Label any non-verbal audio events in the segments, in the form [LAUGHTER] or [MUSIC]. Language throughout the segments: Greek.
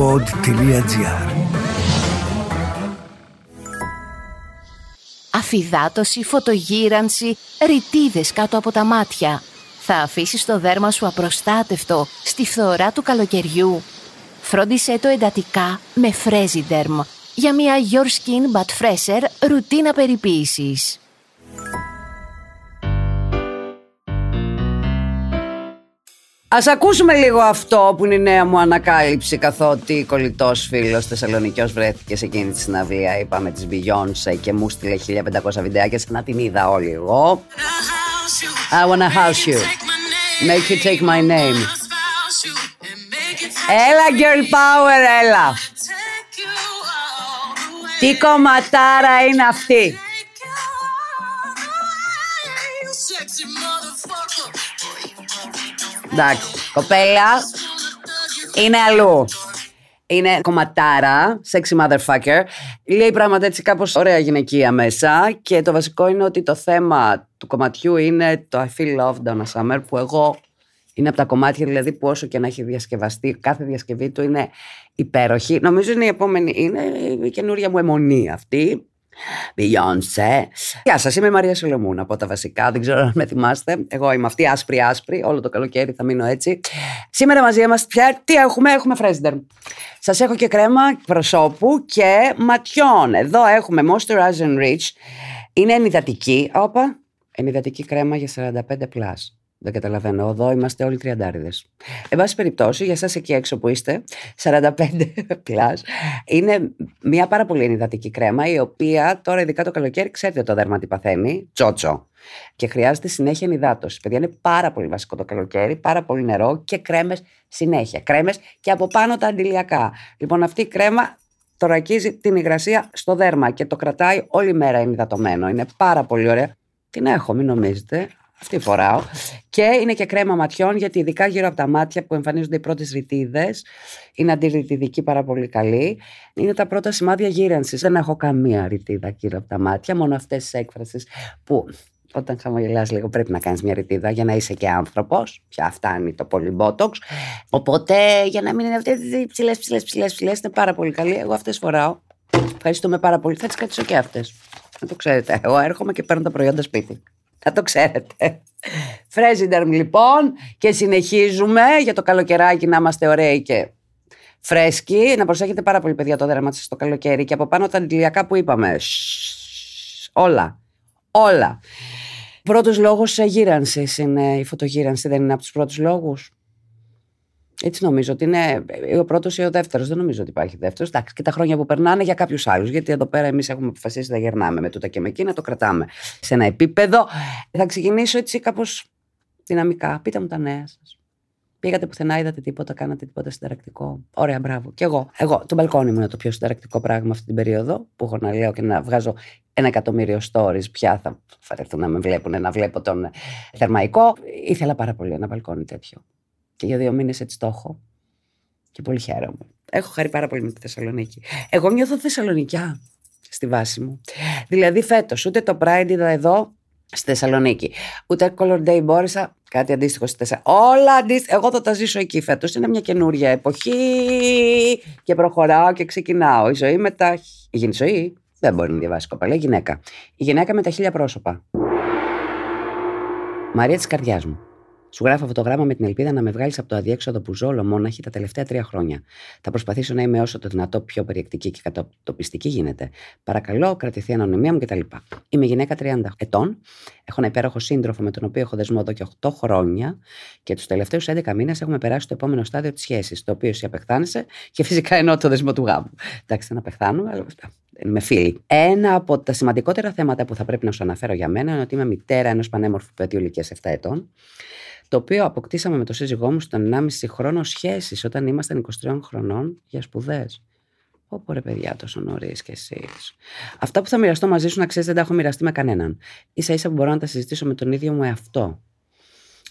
pod.gr Αφιδάτωση, φωτογύρανση, ρητίδες κάτω από τα μάτια. Θα αφήσεις το δέρμα σου απροστάτευτο στη φθορά του καλοκαιριού. Φρόντισε το εντατικά με Fresiderm για μια Your Skin But Fresher ρουτίνα περιποίησης. Ας ακούσουμε λίγο αυτό που είναι η νέα μου ανακάλυψη καθότι κολλητός φίλος Θεσσαλονικιός βρέθηκε σε εκείνη τη συναυλία είπαμε της Beyoncé και μου στείλε 1500 βιντεάκια σαν να την είδα όλη εγώ. I wanna house you. Make you take my name. Έλα girl power έλα. Τι κομματάρα είναι αυτή Εντάξει, κοπέλα είναι αλλού. Είναι κομματάρα, sexy motherfucker. Λέει πράγματα έτσι κάπως ωραία γυναικεία μέσα και το βασικό είναι ότι το θέμα του κομματιού είναι το I feel loved on a summer που εγώ είναι από τα κομμάτια δηλαδή που όσο και να έχει διασκευαστεί κάθε διασκευή του είναι υπέροχη. Νομίζω είναι η επόμενη, είναι η καινούρια μου αιμονή αυτή. Beyoncé. Γεια σας, είμαι η Μαρία Σολομούν από τα βασικά. Δεν ξέρω αν με θυμάστε. Εγώ είμαι αυτή άσπρη-άσπρη. Όλο το καλοκαίρι θα μείνω έτσι. Σήμερα μαζί είμαστε πια. Τι έχουμε, έχουμε Φρέσντερ. Σας έχω και κρέμα προσώπου και ματιών. Εδώ έχουμε Moisturizing Rich. Είναι ενυδατική. Όπα. Ενυδατική κρέμα για 45 plus. Δεν καταλαβαίνω. Εδώ είμαστε όλοι τριαντάριδες. Εν πάση περιπτώσει, για εσάς εκεί έξω που είστε, 45 plus, [LAUGHS] είναι μια πάρα πολύ ενυδατική κρέμα, η οποία τώρα, ειδικά το καλοκαίρι, ξέρετε το δέρμα τι παθαίνει. Τσότσο. Και χρειάζεται συνέχεια ενυδάτωση. Παιδιά, είναι πάρα πολύ βασικό το καλοκαίρι, πάρα πολύ νερό και κρέμες συνέχεια. Κρέμες και από πάνω τα αντιλιακά. Λοιπόν, αυτή η κρέμα τορακίζει την υγρασία στο δέρμα και το κρατάει όλη μέρα ενυδατωμένο. Είναι πάρα πολύ ωραία. Την έχω, μην νομίζετε. Αυτή φοράω. Και είναι και κρέμα ματιών, γιατί ειδικά γύρω από τα μάτια που εμφανίζονται οι πρώτες ρητίδες, είναι αντιρρητιδική πάρα πολύ καλή. Είναι τα πρώτα σημάδια γύρανσης. Δεν έχω καμία ρητίδα γύρω από τα μάτια, μόνο αυτές τις έκφράσει που όταν χαμογελάς λίγο πρέπει να κάνεις μια ρητίδα για να είσαι και άνθρωπος. Πια φτάνει το πολύ μπότοξ. Οπότε για να μην είναι αυτέ τι ψηλές, ψηλές, ψηλές, ψηλές, είναι πάρα πολύ καλή. Εγώ αυτές φοράω. Ευχαριστούμε πάρα πολύ. Θα τις κρατήσω και αυτές. Να το ξέρετε. Εγώ έρχομαι και παίρνω τα προϊόντα σπίτι. [LAUGHS] Θα το ξέρετε. Φρέζιντερμ λοιπόν και συνεχίζουμε για το καλοκαιράκι να είμαστε ωραίοι και φρέσκοι. Να προσέχετε πάρα πολύ παιδιά το δέρμα σας το καλοκαίρι και από πάνω τα αντιλιακά που είπαμε. Όλα. Όλα. Πρώτος λόγος γύρανσης είναι η φωτογύρανση, δεν είναι από τους πρώτους λόγους. Έτσι νομίζω ότι είναι ο πρώτος ή ο δεύτερος. Δεν νομίζω ότι υπάρχει δεύτερος. Εντάξει, και τα χρόνια που περνάνε για κάποιους άλλους. Γιατί εδώ πέρα εμείς έχουμε αποφασίσει να γερνάμε με τούτα και με εκείνα, το κρατάμε σε ένα επίπεδο. Θα ξεκινήσω έτσι κάπως δυναμικά. Πείτε μου τα νέα σας. Πήγατε πουθενά, είδατε τίποτα, κάνατε τίποτα συνταρακτικό. Ωραία, μπράβο. Και εγώ. Εγώ, το μπαλκόνι μου είναι το πιο συνταρακτικό πράγμα αυτή την περίοδο που έχω να λέω και να βγάζω ένα εκατομμύριο stories. Πια θα φαρεθούν να με βλέπουν, να βλέπω τον θερμαϊκό. Ήθελα πάρα πολύ ένα μπαλκόνι τέτοιο. Και για δύο μήνες έτσι το έχω. Και πολύ χαίρομαι. Έχω χαρεί πάρα πολύ με τη Θεσσαλονίκη. Εγώ νιώθω Θεσσαλονικιά στη βάση μου. Δηλαδή φέτος ούτε το Pride είδα εδώ στη Θεσσαλονίκη. Ούτε Color Day μπόρεσα. Κάτι αντίστοιχο στη Θεσσαλονίκη. Όλα αντίστοιχα. Εγώ θα τα ζήσω εκεί φέτος. Είναι μια καινούρια εποχή και προχωράω και ξεκινάω. Η ζωή με τα. Η ζωή δεν μπορεί να διαβάσει κοπαλά. Η γυναίκα. Η γυναίκα με τα χίλια πρόσωπα. Μαρία της καρδιάς μου. Σου γράφω αυτό το γράμμα με την ελπίδα να με βγάλεις από το αδιέξοδο που ζω ολομόναχη τα τελευταία τρία χρόνια. Θα προσπαθήσω να είμαι όσο το δυνατό πιο περιεκτική και κατοπιστική γίνεται. Παρακαλώ, κρατηθεί η ανωνυμία μου κτλ. Είμαι γυναίκα 30 ετών. Έχω ένα υπέροχο σύντροφο με τον οποίο έχω δεσμό εδώ και 8 χρόνια και τους τελευταίους 11 μήνες έχουμε περάσει στο επόμενο στάδιο της σχέσης, το οποίο εσύ απεχθάνεσαι και φυσικά εννοώ το δεσμό του γάμου. Εντάξει, δεν απεχθάνουμε, αλλά με φίλοι. Ένα από τα σημαντικότερα θέματα που θα πρέπει να σου αναφέρω για μένα είναι ότι είμαι μητέρα ενός πανέμορφου παιδιού ηλικίας 7 ετών το οποίο αποκτήσαμε με το σύζυγό μου στον 1,5 χρόνο σχέσης όταν ήμασταν 23 χρονών για σπουδές. Όπω ρε παιδιά, τόσο νωρίς κι εσείς. Αυτά που θα μοιραστώ μαζί σου, να ξέρεις, δεν τα έχω μοιραστεί με κανέναν. σα ίσα που μπορώ να τα συζητήσω με τον ίδιο μου εαυτό.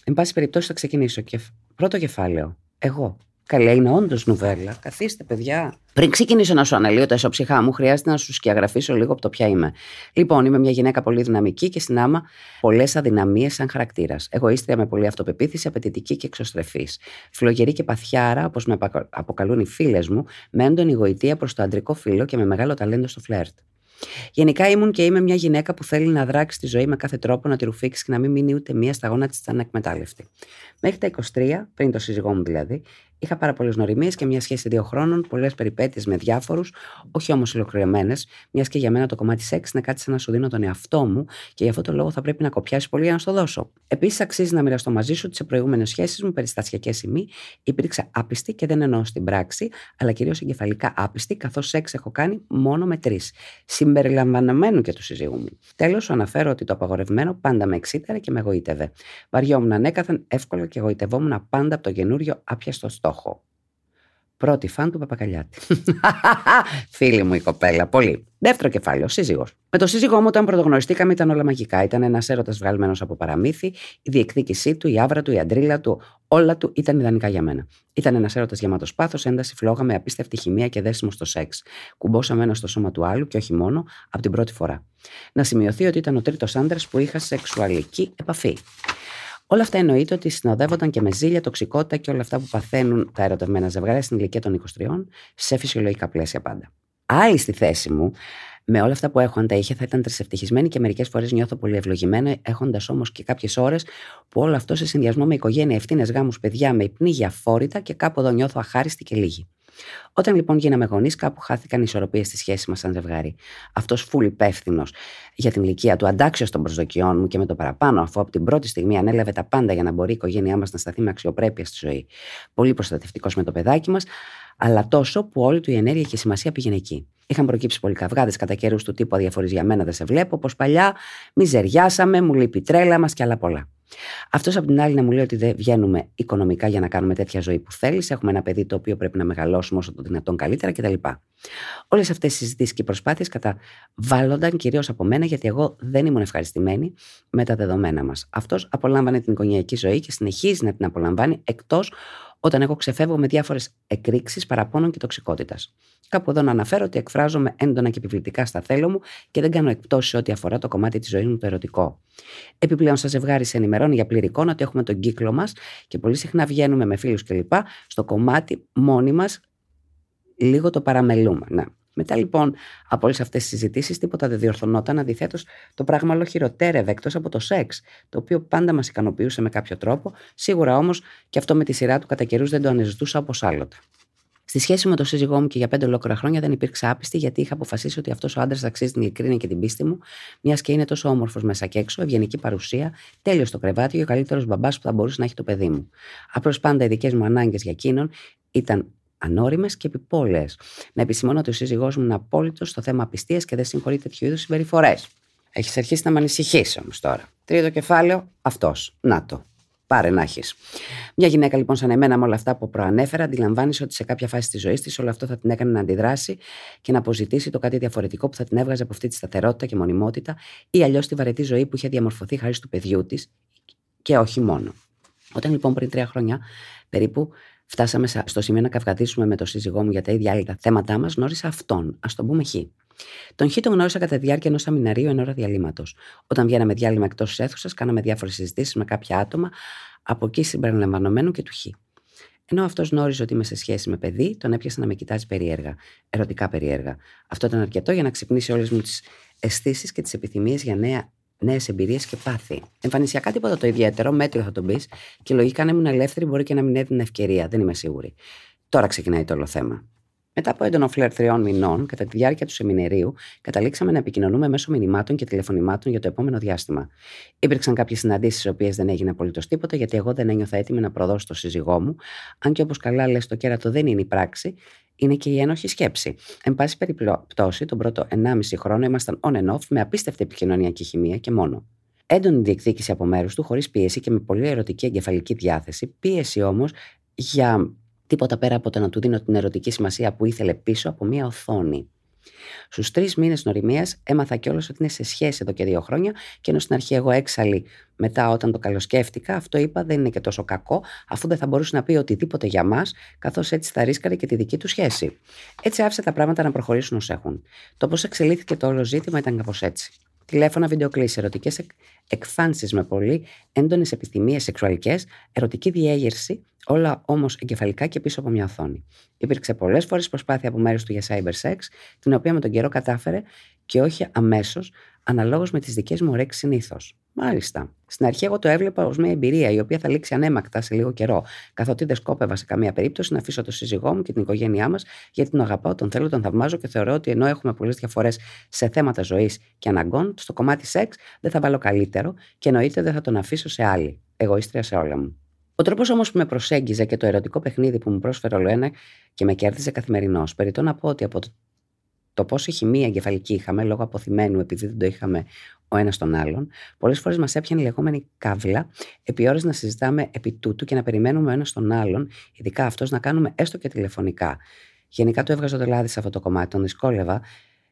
Εν πάση περιπτώσει, θα ξεκινήσω. Και πρώτο κεφάλαιο. Εγώ. Καλή, είναι όντως νουβέλα. Καθίστε, παιδιά. Πριν ξεκινήσω να σου αναλύω τα ισοψυχά μου, χρειάζεται να σου σκιαγραφίσω λίγο από το ποια είμαι. Λοιπόν, είμαι μια γυναίκα πολύ δυναμική και στην άμα πολλές αδυναμίες σαν χαρακτήρας. Εγωίστρια με πολλή αυτοπεποίθηση, απαιτητική και εξωστρεφής. Φλογερή και παθιάρα, όπως με αποκαλούν οι φίλες μου, με έντονη γοητεία προς το αντρικό φύλλο και με μεγάλο ταλέντο στο φλερτ. Γενικά ήμουν και είμαι μια γυναίκα που θέλει να δράξει τη ζωή με κάθε τρόπο, να τη ρουφήξει και να μην μείνει ούτε μία σταγόνα της ανεκμετάλλευτη. Μέχρι τα 23, πριν το σύζυγό μου δηλαδή, Είχα πάρα πολλές νοημίε και μια σχέση δύο χρόνων, πολλές περιπέτειες με διάφορους, όχι όμως ολοκληρωμένες, μιας και για μένα το κομμάτι σεξ είναι κάτι σαν να σου δίνω τον εαυτό μου και γι' αυτό το λόγο θα πρέπει να κοπιάσει πολύ για να στο δώσω. Επίσης, αξίζει να μοιραστώ μαζί σου ότι σε προηγούμενες σχέσεις μου, περιστασιακές ή μη, υπήρξα άπιστη και δεν εννοώ στην πράξη, αλλά κυρίως εγκεφαλικά άπιστη, καθώς σεξ έχω κάνει μόνο με τρεις, συμπεριλαμβανομένου και του συζύγου μου. Τέλος, σου αναφέρω ότι το απαγορευμένο πάντα με εξήταρε και με εγωίτευε. Βαριόμουν ανέκαθεν εύκολα και εγωιτευόμουν πάντα από το καινούριο άπιαστο στόχο στόχο. Πρώτη φαν του Παπακαλιάτη. [LAUGHS] Φίλη μου η κοπέλα, πολύ. Δεύτερο κεφάλαιο, σύζυγος. Με το σύζυγό μου, όταν πρωτογνωριστήκαμε, ήταν όλα μαγικά. Ήταν ένας έρωτας βγαλμένο από παραμύθι, η διεκδίκησή του, η άβρα του, η αντρίλα του, όλα του ήταν ιδανικά για μένα. Ήταν ένας έρωτας γεμάτος πάθος, ένταση, φλόγα με απίστευτη χημεία και δέσιμο στο σεξ. Κουμπόσαμε ένα στο σώμα του άλλου και όχι μόνο, από την πρώτη φορά. Να σημειωθεί ότι ήταν ο τρίτος άντρας που είχα σεξουαλική επαφή. Όλα αυτά εννοείται ότι συνοδεύονταν και με ζήλια, τοξικότητα και όλα αυτά που παθαίνουν τα ερωτευμένα ζευγάρια στην ηλικία των 23 σε φυσιολογικά πλαίσια πάντα. Άλλη στη θέση μου, με όλα αυτά που έχω, αν τα είχε, θα ήταν τρισευτυχισμένη και μερικές φορές νιώθω πολύ ευλογημένο, έχοντας όμως και κάποιες ώρες που όλο αυτό σε συνδυασμό με οικογένεια, ευθύνες, γάμους, παιδιά, με υπνίγεια φόρητα και κάπου εδώ νιώθω αχάριστη και λίγη. Όταν λοιπόν γίναμε γονείς, κάπου χάθηκαν οι ισορροπίες στη σχέση μας σαν ζευγάρι. Αυτός φούλ υπεύθυνο για την ηλικία του, αντάξιος των προσδοκιών μου και με το παραπάνω, αφού από την πρώτη στιγμή ανέλαβε τα πάντα για να μπορεί η οικογένειά μας να σταθεί με αξιοπρέπεια στη ζωή. Πολύ προστατευτικός με το παιδάκι μας, αλλά τόσο που όλη του η ενέργεια και η σημασία πήγαινε εκεί. Είχαν προκύψει πολλοί καυγάδες κατά καιρούς του τύπου αδιαφορή για μένα δεν σε βλέπω, όπως παλιά, μιζεριάσαμε, μου λείπει τρέλα μας και άλλα πολλά. Αυτός από την άλλη να μου λέει ότι δεν βγαίνουμε οικονομικά για να κάνουμε τέτοια ζωή που θέλεις. Έχουμε ένα παιδί το οποίο πρέπει να μεγαλώσουμε όσο το δυνατόν καλύτερα κτλ. Όλες αυτές οι συζητήσεις και οι προσπάθειες καταβάλλονταν κυρίως από μένα γιατί εγώ δεν ήμουν ευχαριστημένη με τα δεδομένα μας. Αυτός απολάμβανε την οικογενειακή ζωή και συνεχίζει να την απολαμβάνει εκτός όταν εγώ ξεφεύγω με διάφορες εκρήξεις παραπώνων και τοξικότητας. Κάπου εδώ να αναφέρω ότι εκφράζομαι έντονα και επιβλητικά στα θέλω μου και δεν κάνω εκπτώσεις ό,τι αφορά το κομμάτι της ζωής μου το ερωτικό. Επιπλέον, σας ζευγάρι σε ενημερώνει για πλήρη εικόνα ότι έχουμε τον κύκλο μας και πολύ συχνά βγαίνουμε με φίλους κλπ. Στο κομμάτι μόνοι μας λίγο το παραμελούμε. Ναι. Μετά λοιπόν από όλες αυτές τις συζητήσεις, τίποτα δεν διορθωνόταν. Αντιθέτως, το πράγμα όλο χειροτέρευε εκτός από το σεξ, το οποίο πάντα μας ικανοποιούσε με κάποιο τρόπο. Σίγουρα όμως και αυτό με τη σειρά του κατά καιρούς δεν το αναζητούσα όπως άλλοτε. Στη σχέση με τον σύζυγό μου και για πέντε ολόκληρα χρόνια δεν υπήρξα άπιστη, γιατί είχα αποφασίσει ότι αυτός ο άντρας αξίζει την ειλικρίνεια και την πίστη μου, μιας και είναι τόσο όμορφος μέσα και έξω, ευγενική παρουσία, τέλειος στο κρεβάτι και ο καλύτερος μπαμπάς που θα μπορούσε να έχει το παιδί μου. Απλώς πάντα οι δικές μου ανάγκες για εκείνον ήταν ανώριμες και επιπόλαιες. Να επισημώνω ότι ο σύζυγός μου είναι απόλυτος στο θέμα απιστίας και δεν συγχωρεί τέτοιου είδους συμπεριφορές. Έχεις αρχίσει να με ανησυχήσει όμως τώρα. Τρίτο κεφάλαιο, αυτός. Να το. Πάρε να έχεις. Μια γυναίκα λοιπόν σαν εμένα με όλα αυτά που προανέφερα, αντιλαμβάνεις ότι σε κάποια φάση της ζωής της όλο αυτό θα την έκανε να αντιδράσει και να αποζητήσει το κάτι διαφορετικό που θα την έβγαζε από αυτή τη σταθερότητα και μονιμότητα ή αλλιώς τη βαρετή ζωή που είχε διαμορφωθεί χάρη του παιδιού της και όχι μόνο. Όταν λοιπόν πριν τρία χρόνια περίπου φτάσαμε στο σημείο να καυγαδίσουμε με τον σύζυγό μου για τα ίδια άλλα θέματά μας, γνώρισα αυτόν, ας τον πούμε Χ. Τον Χ τον γνώρισα κατά τη διάρκεια ενός αμιναρίου εν ώρα διαλύματος. Όταν βγαίναμε διάλειμμα εκτός της αίθουσας, κάναμε διάφορες συζητήσεις με κάποια άτομα, από εκεί συμπεριλαμβανομένου και του Χ. Ενώ αυτός γνώριζε ότι είμαι σε σχέση με παιδί, τον έπιασε να με κοιτάζει περίεργα, ερωτικά περίεργα. Αυτό ήταν αρκετό για να ξυπνήσει όλες μου τις αισθήσεις και τις επιθυμίες για νέα νέες εμπειρίες και πάθη. Εμφανισιακά τίποτα το ιδιαίτερο, μέτριο θα τον πεις, και λογικά αν ήμουν ελεύθερη μπορεί και να μην έδινε ευκαιρία, δεν είμαι σίγουρη. Τώρα ξεκινάει το όλο θέμα. Μετά από έντονο φλερ τριών μηνών, κατά τη διάρκεια του σεμινερίου, καταλήξαμε να επικοινωνούμε μέσω μηνυμάτων και τηλεφωνημάτων για το επόμενο διάστημα. Υπήρξαν κάποιες συναντήσεις, οι οποίες δεν έγινε απολύτως τίποτα, γιατί εγώ δεν ένιωθα έτοιμη να προδώσω το σύζυγό μου, αν και όπως καλά λες, το κέρατο δεν είναι η πράξη, είναι και η ένοχη σκέψη. Εν πάση περιπτώσει, τον πρώτο 1,5 χρόνο ήμασταν on and off με απίστευτη επικοινωνιακή χημεία και μόνο. Έντονη διεκδίκηση από μέρους του, χωρίς πίεση και με πολύ ερωτική εγκεφαλική διάθεση, πίεση όμως για τίποτα πέρα από το να του δίνω την ερωτική σημασία που ήθελε πίσω από μία οθόνη. Στους τρεις μήνες γνωριμία έμαθα κιόλας ότι είναι σε σχέση εδώ και δύο χρόνια, και ενώ στην αρχή εγώ έξαλλη, μετά όταν το καλοσκέφτηκα, αυτό είπα δεν είναι και τόσο κακό, αφού δεν θα μπορούσε να πει οτιδήποτε για μας, καθώς έτσι θα ρίσκαρε και τη δική του σχέση. Έτσι άφησε τα πράγματα να προχωρήσουν ως έχουν. Το πώς εξελίχθηκε το όλο ζήτημα ήταν κάπως έτσι. Τηλέφωνα, βιντεοκλήσει, ερωτικές εκφάνσεις με πολύ έντονες επιθυμίες σεξουαλικές, ερωτική διέγερση, όλα όμως εγκεφαλικά και πίσω από μια οθόνη. Υπήρξε πολλές φορές προσπάθεια από μέρους του για cyber sex, την οποία με τον καιρό κατάφερε και όχι αμέσως, αναλόγως με τις δικές μου ωρέξει συνήθως. Μάλιστα. Στην αρχή, εγώ το έβλεπα ως μια εμπειρία η οποία θα λήξει ανέμακτα σε λίγο καιρό, καθότι δεν σκόπευα σε καμία περίπτωση να αφήσω το σύζυγό μου και την οικογένειά μας, γιατί τον αγαπάω, τον θέλω, τον θαυμάζω και θεωρώ ότι ενώ έχουμε πολλές διαφορές σε θέματα ζωής και αναγκών, στο κομμάτι σεξ δεν θα βάλω καλύτερο και εννοείται δεν θα τον αφήσω σε άλλη. Εγωίστρια σε όλα μου. Ο τρόπος όμως που με προσέγγιζε και το ερωτικό παιχνίδι που μου πρόσφερε όλο ένα και με κέρδιζε καθημερινώς. Περιτώ να πω ότι από το, το πόση χημεία εγκεφαλική είχαμε λόγω αποθυμένου, επειδή δεν το είχαμε ο ένας τον άλλον, πολλές φορές μας έπιανε η λεγόμενη καύλα, επί ώρες να συζητάμε επί τούτου και να περιμένουμε ο ένας τον άλλον, ειδικά αυτός, να κάνουμε έστω και τηλεφωνικά. Γενικά το έβγαζα το λάδι σε αυτό το κομμάτι, τον δυσκόλευα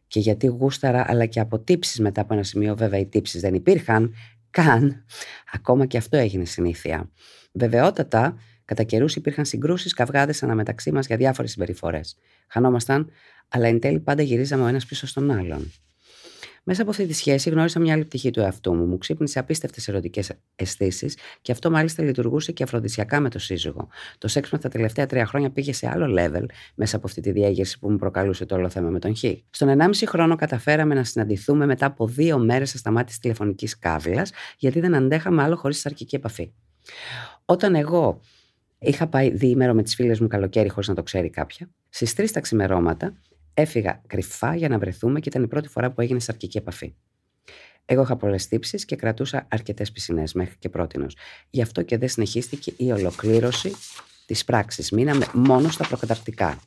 και γιατί γούσταρα, αλλά και από τύψει μετά από ένα σημείο, βέβαια οι τύψεις δεν υπήρχαν καν. Ακόμα και αυτό έγινε συνήθεια. Βεβαιότατα, κατά καιρούς υπήρχαν συγκρούσεις, καυγάδες αναμεταξύ μας για διάφορες συμπεριφορές. Χανόμασταν, αλλά εν τέλει πάντα γυρίζαμε ο ένας πίσω στον άλλον. Μέσα από αυτή τη σχέση γνώρισα μια άλλη πτυχή του εαυτού μου. Μου ξύπνησε απίστευτες ερωτικές αισθήσεις και αυτό μάλιστα λειτουργούσε και αφροδισιακά με το σύζυγο. Το σεξ με τα τελευταία τρία χρόνια πήγε σε άλλο level μέσα από αυτή τη διέγερση που μου προκαλούσε το όλο θέμα με τον Χ. Στον 1,5 χρόνο καταφέραμε να συναντηθούμε μετά από δύο μέρες ασταμάτηση τηλεφωνικής κάβλα, γιατί δεν αντέχαμε άλλο χωρίς σαρκική επαφή. Όταν εγώ είχα πάει διήμερο με τις φίλες μου καλοκαίρι χωρίς να το ξέρει κάποια, στις τρεις τα ξημερώματα Έφυγα κρυφά για να βρεθούμε και ήταν η πρώτη φορά που έγινε σαρκική επαφή. Εγώ είχα πολλές τύψεις και κρατούσα αρκετές πισινές μέχρι και πρότινος. Γι' αυτό και δεν συνεχίστηκε η ολοκλήρωση της πράξης. Μείναμε μόνο στα προκαταρκτικά.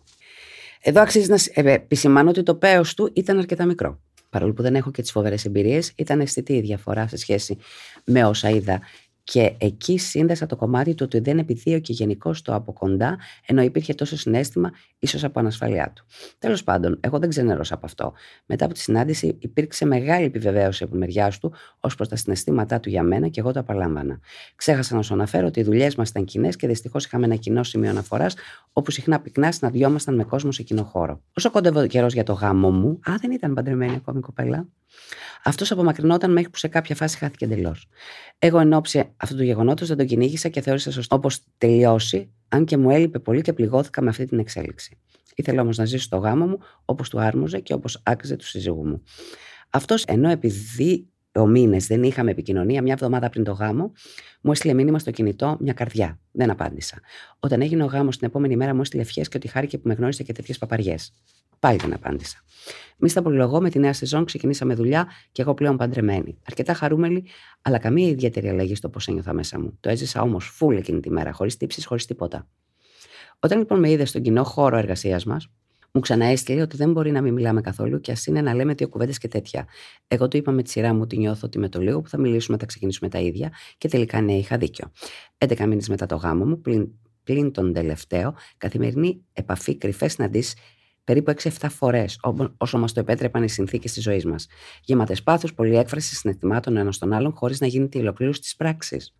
Εδώ αξίζει να επισημάνω ότι το παίο του ήταν αρκετά μικρό. Παρόλο που δεν έχω και τις φοβερές εμπειρίες, ήταν αισθητή η διαφορά σε σχέση με όσα είδα και εκεί σύνδεσα το κομμάτι του ότι δεν επιδίωκε γενικώ το από κοντά, ενώ υπήρχε τόσο συνέστημα, ίσως από ανασφαλειά του. Τέλος πάντων, εγώ δεν ξενέρωσα από αυτό. Μετά από τη συνάντηση, υπήρξε μεγάλη επιβεβαίωση από μεριάς του ως προς τα συναισθήματά του για μένα και εγώ το απαλάμβανα. Ξέχασα να σου αναφέρω ότι οι δουλειές μας ήταν κοινές και δυστυχώς είχαμε ένα κοινό σημείο αναφοράς, όπου συχνά πυκνά συναντιόμασταν με κόσμο σε κοινό χώρο. Όσο κόντευε καιρός για το γάμο μου, α, δεν ήταν παντρεμένη ακόμη κοπέλα. Αυτός απομακρυνόταν μέχρι που σε κάποια φάση χάθηκε εντελώς. Εγώ εν ώψη αυτού του γεγονότος δεν τον κυνήγησα και θεώρησα σωστό όπως τελειώσει, αν και μου έλειπε πολύ και πληγώθηκα με αυτή την εξέλιξη. Ήθελα όμως να ζήσω το γάμο μου όπως του άρμοζε και όπως άξιζε τους σύζυγους μου. Αυτός ενώ επειδή ο μήνες δεν είχαμε επικοινωνία, μια εβδομάδα πριν το γάμο, μου έστειλε μήνυμα στο κινητό μια καρδιά. Δεν απάντησα. Όταν έγινε ο γάμος την επόμενη μέρα, μου έστειλε ευχές και ότι χάρηκε που με γνώρισε και τέτοιες παπαριές. Πάλι δεν απάντησα. Μη στα πολυλογώ, με τη νέα σεζόν ξεκινήσαμε δουλειά και εγώ πλέον παντρεμένη. Αρκετά χαρούμενη, αλλά καμία ιδιαίτερη αλλαγή στο πώς ένιωθα μέσα μου. Το έζησα όμως φούλ εκείνη τη μέρα, χωρίς τύψεις, χωρίς τίποτα. Όταν λοιπόν με είδε στον κοινό χώρο εργασίας μας, μου ξαναέστειλε ότι δεν μπορεί να μην μιλάμε καθόλου και ας είναι να λέμε δύο κουβέντες και τέτοια. Εγώ του είπα με τη σειρά μου ότι νιώθω ότι με το λίγο που θα μιλήσουμε θα ξεκινήσουμε τα ίδια και τελικά ναι, είχα δίκιο. 11 μήνες μετά το γάμο μου, πλην, πλην τον τελευταίο, καθημερινή επαφή, κρυφές συναντήσεις περίπου 6-7 φορές, όσο μας το επέτρεπαν οι συνθήκες της ζωής μας. Γεμάτες πάθους, πολλή έκφραση συναισθημάτων ένας στον άλλον, χωρίς να γίνεται η ολοκλήρωση της πράξης.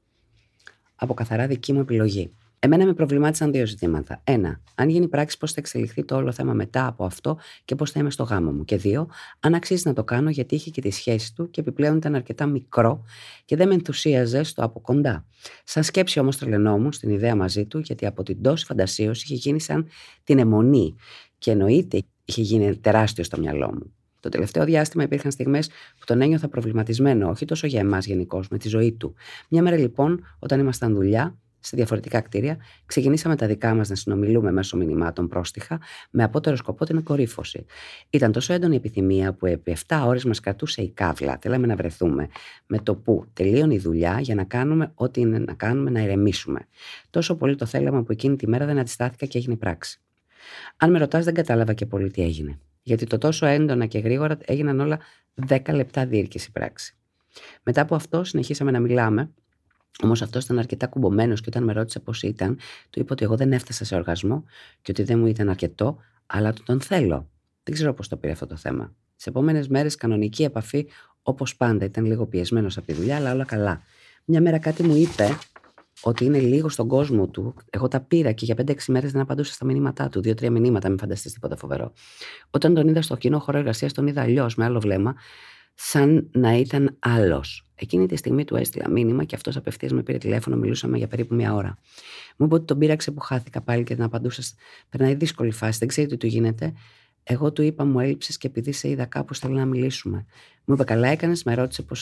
Από καθαρά δική μου επιλογή. Εμένα με προβλημάτισαν δύο ζητήματα. Ένα, αν γίνει πράξη, πώς θα εξελιχθεί το όλο θέμα μετά από αυτό και πώς θα είμαι στο γάμο μου. Και δύο, αν αξίζει να το κάνω γιατί είχε και τη σχέση του και επιπλέον ήταν αρκετά μικρό και δεν με ενθουσίαζε στο από κοντά. Σαν σκέψη όμως τρελαινόμουν στην ιδέα μαζί του γιατί από την τόση φαντασίωση είχε γίνει σαν την αιμονή και εννοείται είχε γίνει τεράστιο στο μυαλό μου. Το τελευταίο διάστημα υπήρχαν στιγμές που τον ένιωθα προβληματισμένο, όχι τόσο για εμάς γενικώς, με τη ζωή του. Μια μέρα λοιπόν, όταν ήμασταν δουλειά, σε διαφορετικά κτίρια, ξεκινήσαμε τα δικά μας να συνομιλούμε μέσω μηνυμάτων πρόστιχα, με απότερο σκοπό την κορύφωση. Ήταν τόσο έντονη η επιθυμία που επί 7 ώρες μας κρατούσε η κάβλα. Θέλαμε να βρεθούμε με το που τελείωνε η δουλειά για να κάνουμε ό,τι είναι να κάνουμε να ηρεμήσουμε. Τόσο πολύ το θέλαμε που εκείνη τη μέρα δεν αντιστάθηκα και έγινε πράξη. Αν με ρωτάς, δεν κατάλαβα και πολύ τι έγινε. Γιατί το τόσο έντονα και γρήγορα έγιναν όλα 10 λεπτά διήρκεση πράξη. Μετά από αυτό συνεχίσαμε να μιλάμε, Όμως αυτό ήταν αρκετά κουμπωμένος και όταν με ρώτησε πώς ήταν, του είπα ότι εγώ δεν έφτασα σε οργασμό και ότι δεν μου ήταν αρκετό, αλλά ότι τον θέλω. Δεν ξέρω πώς το πήρε αυτό το θέμα. Τις επόμενες μέρες, κανονική επαφή, όπως πάντα. Ήταν λίγο πιεσμένος από τη δουλειά, αλλά όλα καλά. Μια μέρα κάτι μου είπε ότι είναι λίγο στον κόσμο του. Εγώ τα πήρα και για 5-6 μέρες δεν απαντούσα στα μηνύματά του. Δύο-τρία μηνύματα, μην φανταστείς τίποτα φοβερό. Όταν τον είδα στο κοινό χώρο εργασίας, τον είδα αλλιώς, με άλλο βλέμμα, σαν να ήταν άλλος. Εκείνη τη στιγμή του έστειλα μήνυμα και αυτός απευθείας με πήρε τηλέφωνο, μιλούσαμε για περίπου μία ώρα. Μου είπε ότι τον πείραξε που χάθηκα πάλι και δεν απαντούσα. Περνάει δύσκολη φάση, δεν ξέρει τι του γίνεται. Εγώ του είπα, μου έλειψες και επειδή σε είδα κάπου, θέλω να μιλήσουμε. Μου είπε, Καλά έκανες, με ρώτησε πώ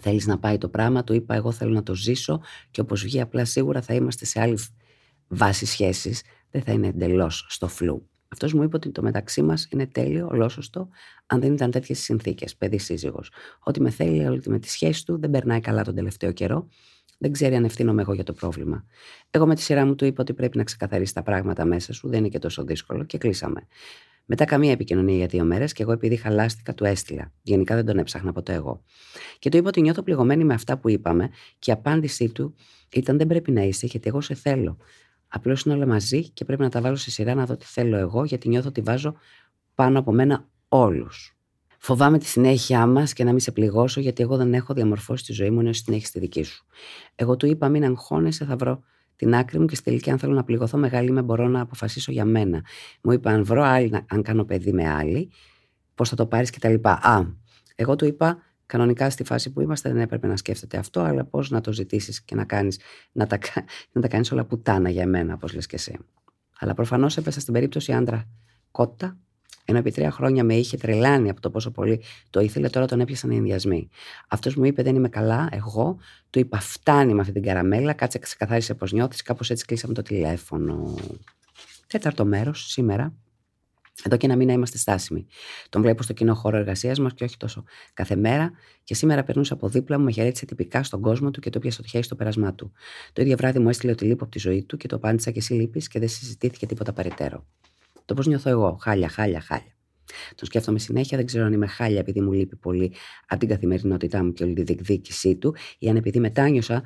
θέλεις να πάει το πράγμα. Του είπα, Εγώ θέλω να το ζήσω και όπως βγει, απλά σίγουρα θα είμαστε σε άλλη βάση σχέσης. Δεν θα είναι εντελώς στο φλου. Αυτός μου είπε ότι το μεταξύ μας είναι τέλειο, ολόσωστο, αν δεν ήταν τέτοιες συνθήκες. Παιδί σύζυγος. Ότι με θέλει, ότι με τη σχέση του δεν περνάει καλά τον τελευταίο καιρό. Δεν ξέρει αν ευθύνομαι εγώ για το πρόβλημα. Εγώ με τη σειρά μου του είπα ότι πρέπει να ξεκαθαρίσει τα πράγματα μέσα σου, δεν είναι και τόσο δύσκολο και κλείσαμε. Μετά καμία επικοινωνία για δύο μέρες και εγώ επειδή χαλάστηκα του έστειλα. Γενικά δεν τον έψαχνα ποτέ εγώ. Και του είπα ότι νιώθω πληγωμένη με αυτά που είπαμε και η απάντησή του ήταν δεν πρέπει να είσαι γιατί εγώ σε θέλω. Απλώς είναι όλα μαζί και πρέπει να τα βάλω σε σειρά να δω τι θέλω εγώ, γιατί νιώθω ότι βάζω πάνω από μένα όλους. Φοβάμαι τη συνέχεια μας και να μην σε πληγώσω, γιατί εγώ δεν έχω διαμορφώσει τη ζωή μου ενώ εσύ την έχει τη δική σου. Εγώ του είπα: Μην αγχώνεσαι, θα βρω την άκρη μου και στη τελική, αν θέλω να πληγωθώ μεγάλη, με μπορώ να αποφασίσω για μένα. Μου είπα: Αν βρω άλλη, αν κάνω παιδί με άλλη, πώς θα το πάρεις κτλ. Α, εγώ του είπα: Κανονικά στη φάση που είμαστε δεν έπρεπε να σκέφτεται αυτό, αλλά πώς να το ζητήσεις και να, κάνεις, να τα, να τα κάνεις όλα πουτάνα για μένα, όπως λες και εσύ. Αλλά προφανώς έπεσα στην περίπτωση άντρα κότα, ενώ επί τρία χρόνια με είχε τρελάνει από το πόσο πολύ το ήθελε, τώρα τον έπιασαν οι ενδιασμοί. Αυτός μου είπε: Δεν είμαι καλά, εγώ. Του είπα: Φτάνει με αυτή την καραμέλα, κάτσε ξεκαθάρισε πώς νιώθεις. Κάπως έτσι κλείσαμε το τηλέφωνο. Τέταρτο μέρος σήμερα. Εδώ και ένα μήνα είμαστε στάσιμοι. Τον βλέπω στο κοινό χώρο εργασίας μας και όχι τόσο κάθε μέρα. Και σήμερα περνούσε από δίπλα μου, με χαιρέτησε τυπικά στον κόσμο του και το πιάσε το χέρι στο πέρασμά του. Το ίδιο βράδυ μου έστειλε ότι λείπω από τη ζωή του και το απάντησα και εσύ λείπεις και δεν συζητήθηκε τίποτα παρετέρω. Το πώς νιώθω εγώ. Χάλια, χάλια, χάλια. Τον σκέφτομαι συνέχεια, δεν ξέρω αν είμαι χάλια επειδή μου λείπει πολύ από την καθημερινότητά μου και όλη τη διεκδίκησή του, ή αν επειδή μετάνιωσα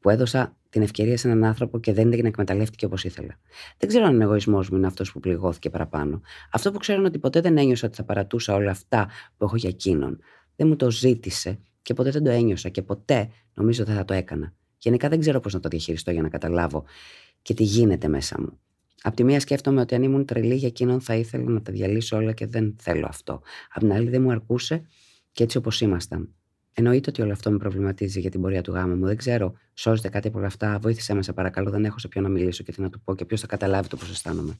που έδωσα την ευκαιρία σε έναν άνθρωπο και δεν την εκμεταλλεύτηκε όπως ήθελα. Δεν ξέρω αν ο εγωισμός μου είναι αυτός που πληγώθηκε παραπάνω. Αυτό που ξέρω είναι ότι ποτέ δεν ένιωσα ότι θα παρατούσα όλα αυτά που έχω για εκείνον. Δεν μου το ζήτησε και ποτέ δεν το ένιωσα και ποτέ νομίζω δεν θα το έκανα. Γενικά δεν ξέρω πώς να το διαχειριστώ για να καταλάβω και τι γίνεται μέσα μου. Απ' τη μία σκέφτομαι ότι αν ήμουν τρελή για εκείνον θα ήθελα να τα διαλύσω όλα και δεν θέλω αυτό. Απ' την άλλη δεν μου αρκούσε και έτσι όπως ήμασταν. Εννοείται ότι όλο αυτό με προβληματίζει για την πορεία του γάμου μου. Δεν ξέρω, σώζεται κάτι από όλα αυτά. Βοήθησέ με, σε παρακαλώ. Δεν έχω σε ποιον να μιλήσω και τι να του πω και ποιος θα καταλάβει το πώς αισθάνομαι.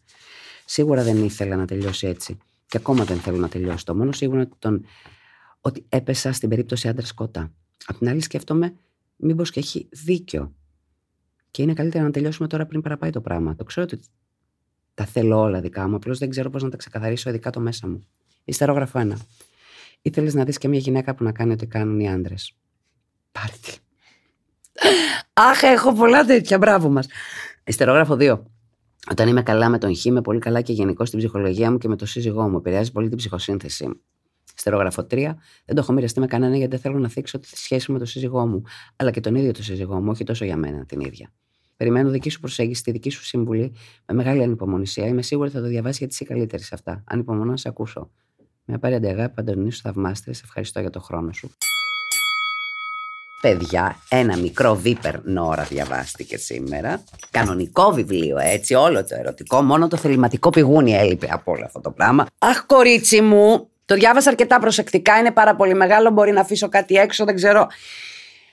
Σίγουρα δεν ήθελα να τελειώσει έτσι. Και ακόμα δεν θέλω να τελειώσει. Το μόνο σίγουρο ότι, τον... ότι έπεσα στην περίπτωση άντρα κότα. Απ' την άλλη, σκέφτομαι, μήπως και έχει δίκιο. Και είναι καλύτερα να τελειώσουμε τώρα πριν παραπάει το πράγμα. Το ξέρω ότι τα θέλω όλα δικά μου. Απλώς δεν ξέρω πώς να τα ξεκαθαρίσω ειδικά το μέσα μου. Ιστερόγραφο 1. Θέλει να δεις και μια γυναίκα που να κάνει ό,τι κάνουν οι άντρες. Πάρτι. Αχ, έχω πολλά τέτοια, μπράβο μας. Ιστερόγραφο 2. Όταν είμαι καλά με τον Χ, είμαι πολύ καλά και γενικώ στην ψυχολογία μου και με το σύζυγό μου. Επηρεάζει πολύ την ψυχοσύνθεση μου. Στερόγραφο 3. Δεν το έχω μοιραστεί με κανένα γιατί δεν θέλω να θίξω τη σχέση με τον σύζυγό μου. Αλλά και τον ίδιο τον σύζυγό μου, όχι τόσο για μένα την ίδια. Περιμένω δική σου προσέγγιση, τη δική σου συμβουλή με μεγάλη ανυπομονησία. Είμαι σίγουρη ότι θα το διαβάσει γιατί είσαι καλύτερη σε αυτά. Ανυπομονώ να σε ακούσω. Με απέραντη αγάπη, Αντωνίου Θαυμάστρια, σε ευχαριστώ για το χρόνο σου. Παιδιά, ένα μικρό βίπερ νόρα διαβάστηκε σήμερα. Κανονικό βιβλίο, έτσι, όλο το ερωτικό. Μόνο το θεληματικό πηγούνι έλειπε από όλο αυτό το πράγμα. Αχ, κορίτσι μου, το διάβασα αρκετά προσεκτικά. Είναι πάρα πολύ μεγάλο. Μπορεί να αφήσω κάτι έξω, δεν ξέρω.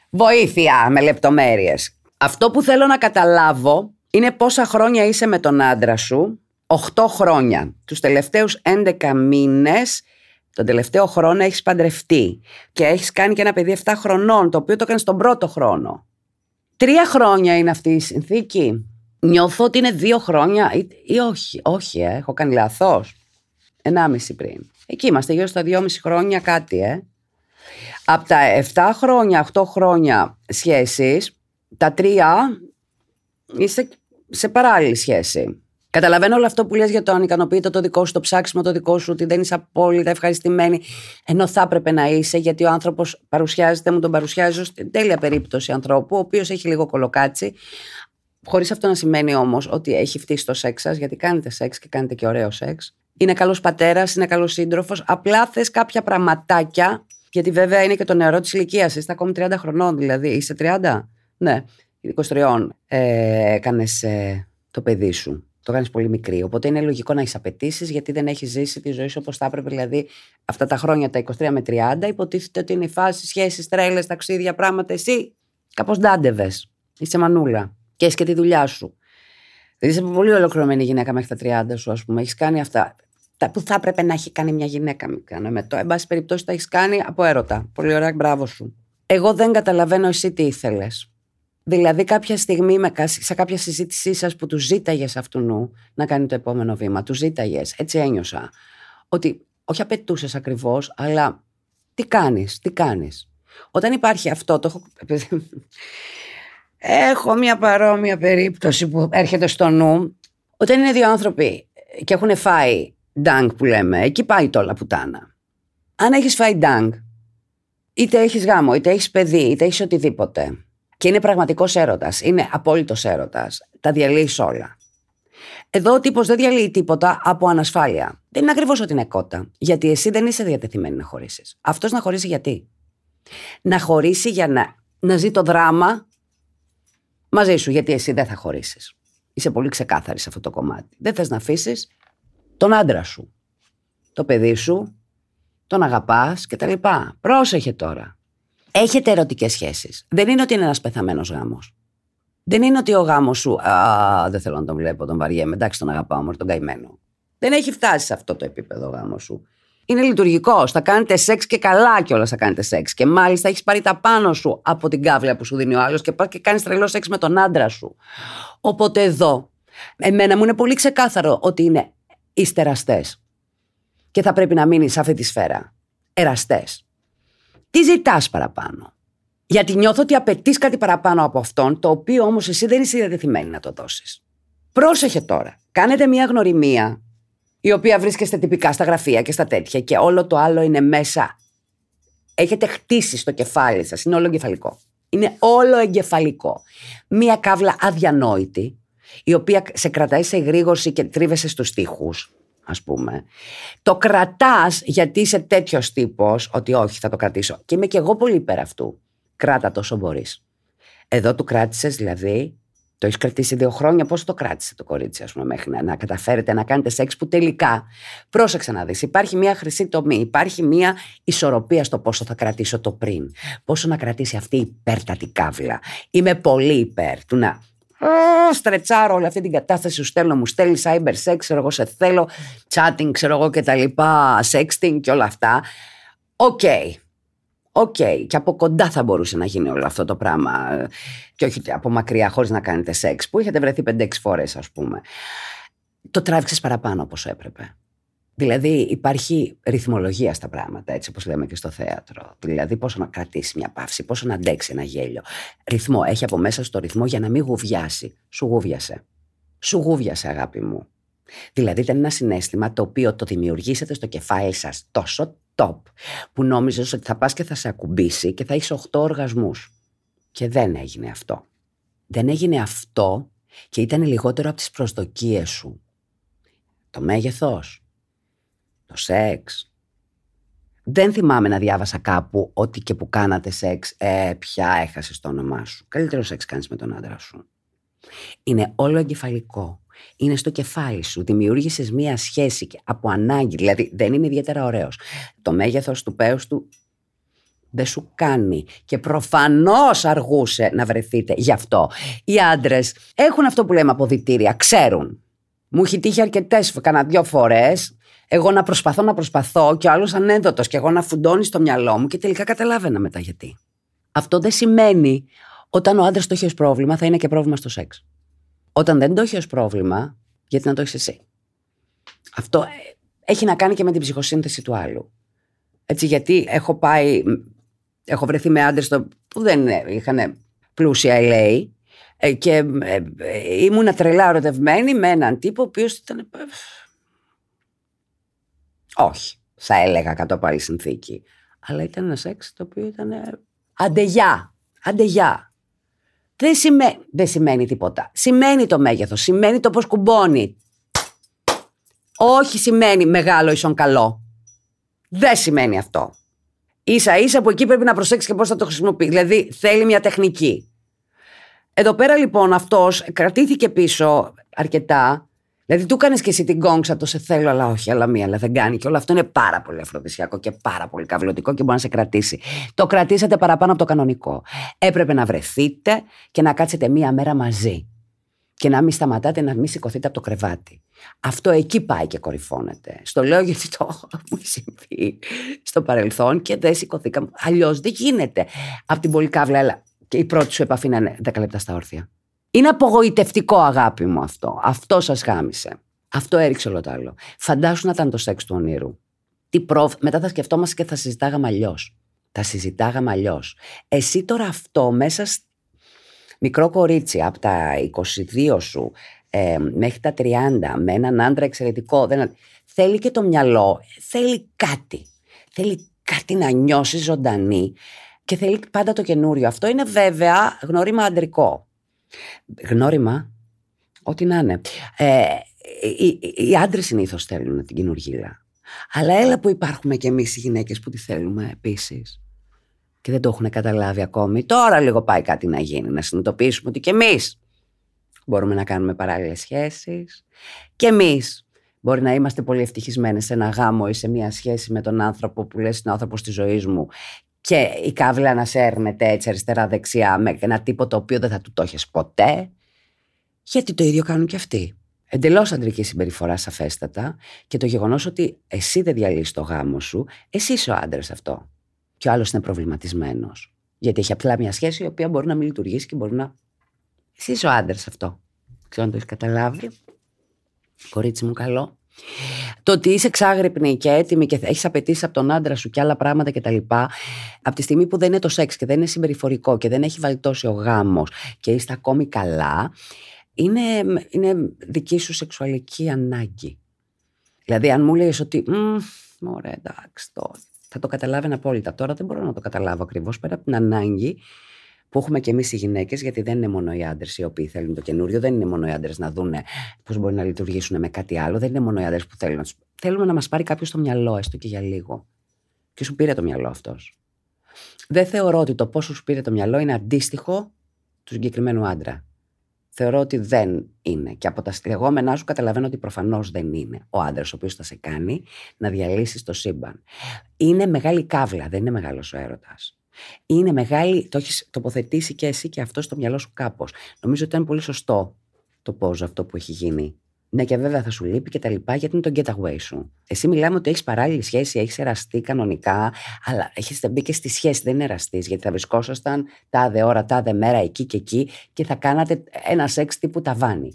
Βοήθεια με λεπτομέρειες. Αυτό που θέλω να καταλάβω είναι πόσα χρόνια είσαι με τον άντρα σου 8 χρόνια. Τους τελευταίους 11 μήνες, τον τελευταίο χρόνο έχεις παντρευτεί και έχεις κάνει και ένα παιδί 7 χρονών, το οποίο το έκανες τον πρώτο χρόνο. Τρία χρόνια είναι αυτή η συνθήκη. Νιώθω ότι είναι δύο χρόνια ή, ή όχι. Όχι, ε, έχω κάνει λάθος. Ενάμιση πριν. Εκεί είμαστε, γύρω στα δυόμιση χρόνια κάτι, ε. Από τα 7 χρόνια, 8 χρόνια σχέσεις, τα τρία είσαι σε παράλληλη σχέση. Καταλαβαίνω όλο αυτό που λες για το ανικανοποιητό το δικό σου, το ψάξιμο το δικό σου, ότι δεν είσαι απόλυτα ευχαριστημένη, ενώ θα έπρεπε να είσαι, γιατί ο άνθρωπος παρουσιάζεται, μου τον παρουσιάζει ω τέλεια περίπτωση ανθρώπου, ο οποίος έχει λίγο κολοκάτσι. Χωρίς αυτό να σημαίνει όμως ότι έχει φτύσει το σεξ σας, γιατί κάνετε σεξ και κάνετε και ωραίο σεξ. είναι καλός πατέρας, είναι καλός σύντροφος. Απλά θες κάποια πραγματάκια. Γιατί βέβαια είναι και το νεαρό της ηλικίας. Είσαι ακόμη 30 χρονών, δηλαδή. Είσαι 30. Ναι, 23. Ε, Έκανες ε, το παιδί σου. Το κάνεις πολύ μικρή. Οπότε είναι λογικό να έχεις απαιτήσεις, γιατί δεν έχεις ζήσει τη ζωή σου όπως θα έπρεπε. Δηλαδή, αυτά τα χρόνια, τα 23 με 30, υποτίθεται ότι είναι η φάση, σχέσεις, τρέλες, ταξίδια, πράγματα. Εσύ κάπως ντάντεβες. Είσαι μανούλα. Και έχεις και τη δουλειά σου. Δηλαδή, είσαι πολύ ολοκληρωμένη γυναίκα μέχρι τα 30 σου, ας πούμε. Έχεις κάνει αυτά τα που θα έπρεπε να έχει κάνει μια γυναίκα. Μην με το. Εν πάση περιπτώσει, τα έχεις κάνει από έρωτα. Πολύ ωραία, μπράβο σου. Εγώ δεν καταλαβαίνω εσύ τι ήθελες. Δηλαδή, κάποια στιγμή σε κάποια συζήτησή σας που τους ζήταγες αυτού να κάνει το επόμενο βήμα, τους ζήταγες, έτσι ένιωσα. Ότι όχι απαιτούσες ακριβώς, αλλά τι κάνεις, τι κάνεις. Όταν υπάρχει αυτό, το έχω. Έχω μια παρόμοια περίπτωση που έρχεται στο νου. Όταν είναι δύο άνθρωποι και έχουν φάει ντάγκ που λέμε, εκεί πάει το όλα πουτάνα. Αν έχεις φάει ντάγκ, είτε έχεις γάμο, είτε έχεις παιδί, είτε έχεις οτιδήποτε, και είναι πραγματικός έρωτας, είναι απόλυτος έρωτας, τα διαλύεις όλα. Εδώ ο τύπος δεν διαλύει τίποτα από ανασφάλεια. Δεν είναι ακριβώς ότι είναι κότα. Γιατί εσύ δεν είσαι διατεθειμένη να χωρίσεις. Αυτός να χωρίσει γιατί; Να χωρίσει για να, να ζει το δράμα μαζί σου, γιατί εσύ δεν θα χωρίσεις. Είσαι πολύ ξεκάθαρη σε αυτό το κομμάτι. Δεν θες να αφήσεις τον άντρα σου, το παιδί σου, τον αγαπάς κτλ. Πρόσεχε τώρα. Έχετε ερωτικές σχέσεις. Δεν είναι ότι είναι ένας πεθαμένος γάμος. Δεν είναι ότι ο γάμος σου. Α, δεν θέλω να τον βλέπω, τον βαριέμαι. Εντάξει, τον αγαπάω, μόνο τον καημένο. Δεν έχει φτάσει σε αυτό το επίπεδο ο γάμος σου. Είναι λειτουργικός. Θα κάνετε σεξ και καλά κιόλας θα κάνετε σεξ. Και μάλιστα έχεις πάρει τα πάνω σου από την κάβλα που σου δίνει ο άλλος και πας και κάνεις τρελό σεξ με τον άντρα σου. Οπότε εδώ, εμένα μου είναι πολύ ξεκάθαρο ότι είναι είστε εραστέ. Και θα πρέπει να μείνεις σε αυτή τη σφαίρα. Εραστές. Τι ζητάς παραπάνω; Γιατί νιώθω ότι απαιτείς κάτι παραπάνω από αυτόν, το οποίο όμως εσύ δεν είσαι διατεθειμένη να το δώσεις. Πρόσεχε τώρα. Κάνετε μια γνωριμία, η οποία βρίσκεστε τυπικά στα γραφεία και στα τέτοια, και όλο το άλλο είναι μέσα. Έχετε χτίσει στο κεφάλι σας. Είναι όλο εγκεφαλικό. Είναι όλο εγκεφαλικό. Μία κάβλα αδιανόητη, η οποία σε κρατάει σε εγρήγορση και τρίβεσαι στους τοίχους, ας πούμε. Το κρατάς γιατί είσαι τέτοιος τύπος, ότι όχι θα το κρατήσω. Και είμαι και εγώ πολύ υπέρ αυτού. Κράτα τόσο μπορείς. Εδώ του κράτησες δηλαδή, το έχεις κρατήσει δύο χρόνια, πώς το κράτησε το κορίτσι, ας πούμε, μέχρι να, να καταφέρετε να κάνετε σεξ που τελικά. Πρόσεξε να δεις. Υπάρχει μια χρυσή τομή, υπάρχει μια ισορροπία στο πόσο θα κρατήσω το πριν. Πόσο να κρατήσει αυτή η υπέρτατη κάβλα. Είμαι πολύ υπέρ του να στρετσάρω όλη αυτή την κατάσταση, σου στέλνω, μου στέλνει cyber sex, ξέρω εγώ, σε θέλω, chatting, ξέρω εγώ και τα λοιπά, sexting και όλα αυτά. OK. Okay. OK. Okay. Και από κοντά θα μπορούσε να γίνει όλο αυτό το πράγμα. Και όχι από μακριά, χωρίς να κάνετε σεξ, που είχατε βρεθεί 5-6 φορές, ας πούμε. Το τράβηξες παραπάνω απ' όσο έπρεπε. Δηλαδή υπάρχει ρυθμολογία στα πράγματα, έτσι όπως λέμε και στο θέατρο. Δηλαδή πόσο να κρατήσει μια παύση, πόσο να αντέξει ένα γέλιο. Ρυθμό, έχει από μέσα στο ρυθμό για να μην γουβιάσει. Σου γούβιασε. Σου γούβιασε αγάπη μου. Δηλαδή ήταν ένα συνέστημα το οποίο το δημιουργήσατε στο κεφάλι σας τόσο top που νόμιζες ότι θα πας και θα σε ακουμπήσει και θα έχεις 8 οργασμούς. Και δεν έγινε αυτό. Δεν έγινε αυτό και ήταν λιγότερο από τις προσδοκίες σου. Το μέγεθος, το σεξ. Δεν θυμάμαι να διάβασα κάπου ότι και που κάνατε σεξ, ε, πια έχασε το όνομά σου. Καλύτερο σεξ κάνεις με τον άντρα σου. Είναι όλο εγκεφαλικό. Είναι στο κεφάλι σου. Δημιούργησες μία σχέση από ανάγκη. Δηλαδή δεν είναι ιδιαίτερα ωραίος. Το μέγεθος του πέους του δεν σου κάνει. Και προφανώς αργούσε να βρεθείτε γι' αυτό. Οι άντρες έχουν αυτό που λέμε αποδητήρια. Ξέρουν. Μου έχει τύχει αρκετές, κάνα δύο φορές εγώ να προσπαθώ να προσπαθώ και ο άλλος ανέδοτος και εγώ να φουντώνει στο μυαλό μου και τελικά καταλάβαινα μετά γιατί. Αυτό δεν σημαίνει όταν ο άντρας το έχει ως πρόβλημα θα είναι και πρόβλημα στο σεξ. Όταν δεν το έχει ως πρόβλημα, γιατί να το έχεις εσύ. Αυτό ε, έχει να κάνει και με την ψυχοσύνθεση του άλλου. Έτσι, γιατί έχω πάει, έχω βρεθεί με άντρες που δεν είχαν πλούσια LA ε, και ε, ήμουν τρελά ερωτευμένη με έναν τύπο ο οποίος ήταν όχι, θα έλεγα κατ' άλλη συνθήκη. Αλλά ήταν ένα σεξ το οποίο ήταν. Αντεγιά. Αντεγιά. Δεν, δεν σημαίνει τίποτα. Σημαίνει το μέγεθος, σημαίνει το πώς κουμπώνει. όχι σημαίνει μεγάλο ίσον καλό. Δεν σημαίνει αυτό. σα ίσα που εκεί πρέπει να προσέξεις και πώς θα το χρησιμοποιείς. Δηλαδή θέλει μια τεχνική. Εδώ πέρα λοιπόν αυτός κρατήθηκε πίσω αρκετά. Δηλαδή του έκανε και εσύ την κόγκσα, το σε θέλω, αλλά όχι, αλλά μία, αλλά δεν κάνει. Και όλο αυτό είναι πάρα πολύ αφροδισιακό και πάρα πολύ καυλωτικό και μπορεί να σε κρατήσει. Το κρατήσατε παραπάνω από το κανονικό. Έπρεπε να βρεθείτε και να κάτσετε μία μέρα μαζί. Και να μην σταματάτε να μην σηκωθείτε από το κρεβάτι. Αυτό εκεί πάει και κορυφώνεται. Στο λέω γιατί το μου συμβεί στο παρελθόν και δεν σηκωθήκαμε. Αλλιώς δεν γίνεται. Από την πολύ καύλα, και η πρώτη σου επαφή να είναι 10 λεπτά στα όρθια. Είναι απογοητευτικό, αγάπη μου αυτό. Αυτό σας γάμισε. Αυτό έριξε όλο το άλλο. Φαντάσου να ήταν το σεξ του ονείρου. Τι προφ... Μετά θα σκεφτόμαστε και θα συζητάγαμε αλλιώς. Θα συζητάγαμε αλλιώς. Εσύ τώρα αυτό μέσα. Μικρό κορίτσι από τα 22 σου ε, μέχρι τα 30 με έναν άντρα εξαιρετικό. Δεν... Θέλει και το μυαλό. Θέλει κάτι. Θέλει κάτι να νιώσει ζωντανή και θέλει πάντα το καινούριο. Αυτό είναι βέβαια γνώριμα αντρικό. Γνώριμα, ό,τι να είναι. Ε, οι, οι άντρες συνήθως θέλουν την καινούργια. Αλλά έλα που υπάρχουμε κι εμείς οι γυναίκες που τη θέλουμε επίσης. Και δεν το έχουν καταλάβει ακόμη. Τώρα λίγο πάει κάτι να γίνει. Να συνειδητοποιήσουμε ότι κι εμείς μπορούμε να κάνουμε παράλληλες σχέσεις. Και εμείς μπορεί να είμαστε πολύ ευτυχισμένες σε ένα γάμο ή σε μια σχέση με τον άνθρωπο που λες είναι ο άνθρωπος της ζωής μου και η κάβλα να σέρνεται έτσι αριστερά-δεξιά με ένα τύπο το οποίο δεν θα του το έχεις ποτέ. Γιατί το ίδιο κάνουν και αυτοί. Εντελώς αντρική συμπεριφορά σαφέστατα και το γεγονός ότι εσύ δεν διαλύσει το γάμο σου, εσύ είσαι ο άντρας αυτό. Και ο άλλος είναι προβληματισμένος. Γιατί έχει απλά μια σχέση η οποία μπορεί να μην λειτουργήσει και μπορεί να. Εσύ είσαι ο άντρας αυτό. Ξέρω αν το έχεις καταλάβει. Κορίτσι μου, καλό. Το ότι είσαι εξάγρυπνη και έτοιμη και έχεις απαιτήσει από τον άντρα σου και άλλα πράγματα κτλ. Από τη στιγμή που δεν είναι το σεξ και δεν είναι συμπεριφορικό και δεν έχει βαλτώσει ο γάμος και είστε ακόμη καλά, είναι, είναι δική σου σεξουαλική ανάγκη. Δηλαδή, αν μου λέει ότι. Ωραία, εντάξει, τώρα. Θα το καταλάβαινα απόλυτα. Τώρα δεν μπορώ να το καταλάβω ακριβώς πέρα από την ανάγκη που έχουμε και εμείς οι γυναίκες, γιατί δεν είναι μόνο οι άντρες οι οποίοι θέλουν το καινούριο, δεν είναι μόνο οι άντρες να δουν πώς μπορεί να λειτουργήσουν με κάτι άλλο, δεν είναι μόνο οι άντρες που θέλουν. Θέλουμε να μας πάρει κάποιος στο μυαλό, έστω και για λίγο. Και σου πήρε το μυαλό αυτός. Δεν θεωρώ ότι το πόσο σου πήρε το μυαλό είναι αντίστοιχο του συγκεκριμένου άντρα. Θεωρώ ότι δεν είναι. Και από τα λεγόμενά σου καταλαβαίνω ότι προφανώς δεν είναι ο άντρας ο οποίος θα σε κάνει να διαλύσεις το σύμπαν. Είναι μεγάλη κάβλα, δεν είναι μεγάλος ο έρωτας. Είναι μεγάλη, το έχεις τοποθετήσει και εσύ και αυτό στο μυαλό σου κάπως. Νομίζω ότι ήταν πολύ σωστό το πώ αυτό που έχει γίνει. Ναι, και βέβαια θα σου λείπει και τα λοιπά, γιατί είναι το getaway σου. Εσύ μιλάμε ότι έχεις παράλληλη σχέση, έχεις εραστεί κανονικά, αλλά έχει μπει και στη σχέση, δεν είναι εραστής, γιατί θα βρισκόσασταν τάδε ώρα, τάδε μέρα εκεί και εκεί και θα κάνατε ένα σεξ τύπου ταβάνι.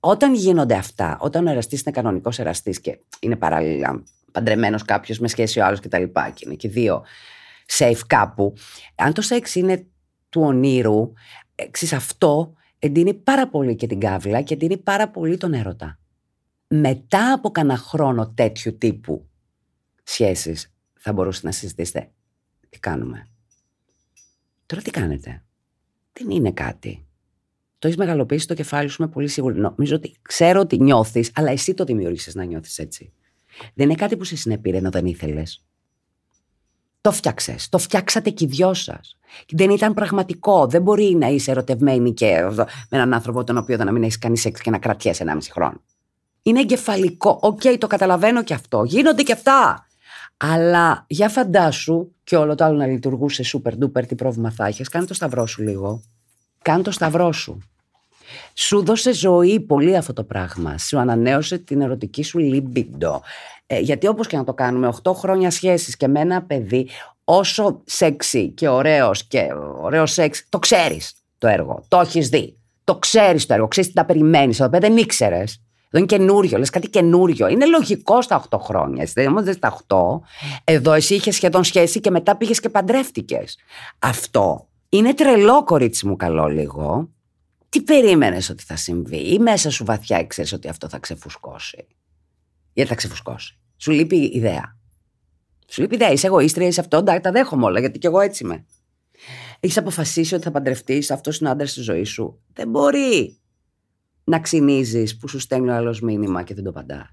Όταν γίνονται αυτά, όταν ο εραστής είναι κανονικός εραστής και είναι παράλληλα παντρεμένος κάποιος με σχέση ο άλλος κτλ. Και, και είναι και δύο safe κάπου. Αν το σεξ είναι του ονείρου, εξής αυτό εντείνει πάρα πολύ και την κάβλα και εντείνει πάρα πολύ τον έρωτα. Μετά από κανένα χρόνο τέτοιου τύπου σχέσεις θα μπορούσατε να συζητήσετε τι κάνουμε. Τώρα τι κάνετε; Δεν είναι κάτι. Το έχεις μεγαλοποιήσει στο κεφάλι σου είμαι πολύ σίγουρος. Νομίζω ότι ξέρω ότι νιώθεις, αλλά εσύ το δημιούργησες να νιώθεις έτσι. Δεν είναι κάτι που σε συνεπήρε ενώ δεν ήθελες. Το 'φτιαξες. Το φτιάξατε και οι δυο σας. Δεν ήταν πραγματικό. Δεν μπορεί να είσαι ερωτευμένη και με έναν άνθρωπο τον οποίο δεν να μην έχεις κάνει σεξ και να κρατιέσαι ενάμιση χρόνο. Είναι εγκεφαλικό. OK, okay, το καταλαβαίνω και αυτό. Γίνονται και αυτά. Αλλά για φαντάσου και όλο το άλλο να λειτουργούσε super duper, τι πρόβλημα θα έχει. Κάνε το σταυρό σου λίγο. Κάνε το σταυρό σου. Σου δώσε ζωή πολύ αυτό το πράγμα. Σου ανανέωσε την ερωτική σου libido. Ε, γιατί όπως και να το κάνουμε, 8 χρόνια σχέσεις και με ένα παιδί, όσο σεξι και ωραίος και ωραίος σεξ, το ξέρεις το έργο, το έχεις δει. Το ξέρεις το έργο, ξέρεις τι τα περιμένεις. Εδώ πέρα δεν ήξερες. Εδώ είναι καινούριο, λες κάτι καινούριο. Είναι λογικό στα 8 χρόνια. Εσύ όμως δεν στα 8. Εδώ εσύ είχες σχεδόν σχέση και μετά πήγες και παντρεύτηκες. Αυτό είναι τρελό, κορίτσι μου, καλό λίγο. Τι περίμενες ότι θα συμβεί, ή μέσα σου βαθιά ξέρει ότι αυτό θα ξεφουσκώσει; Γιατί θα ξεφουσκώσει. Σου λείπει η ιδέα. Σου λείπει ιδέα. Είσαι εγωίστρια, είσαι αυτό. τα δέχομαι όλα, γιατί κι εγώ έτσι είμαι. Έχεις αποφασίσει ότι θα παντρευτείς, αυτός είναι ο άντρας στη ζωής σου. Δεν μπορεί να ξυνίζεις που σου στέλνει ο άλλος μήνυμα και δεν το παντά.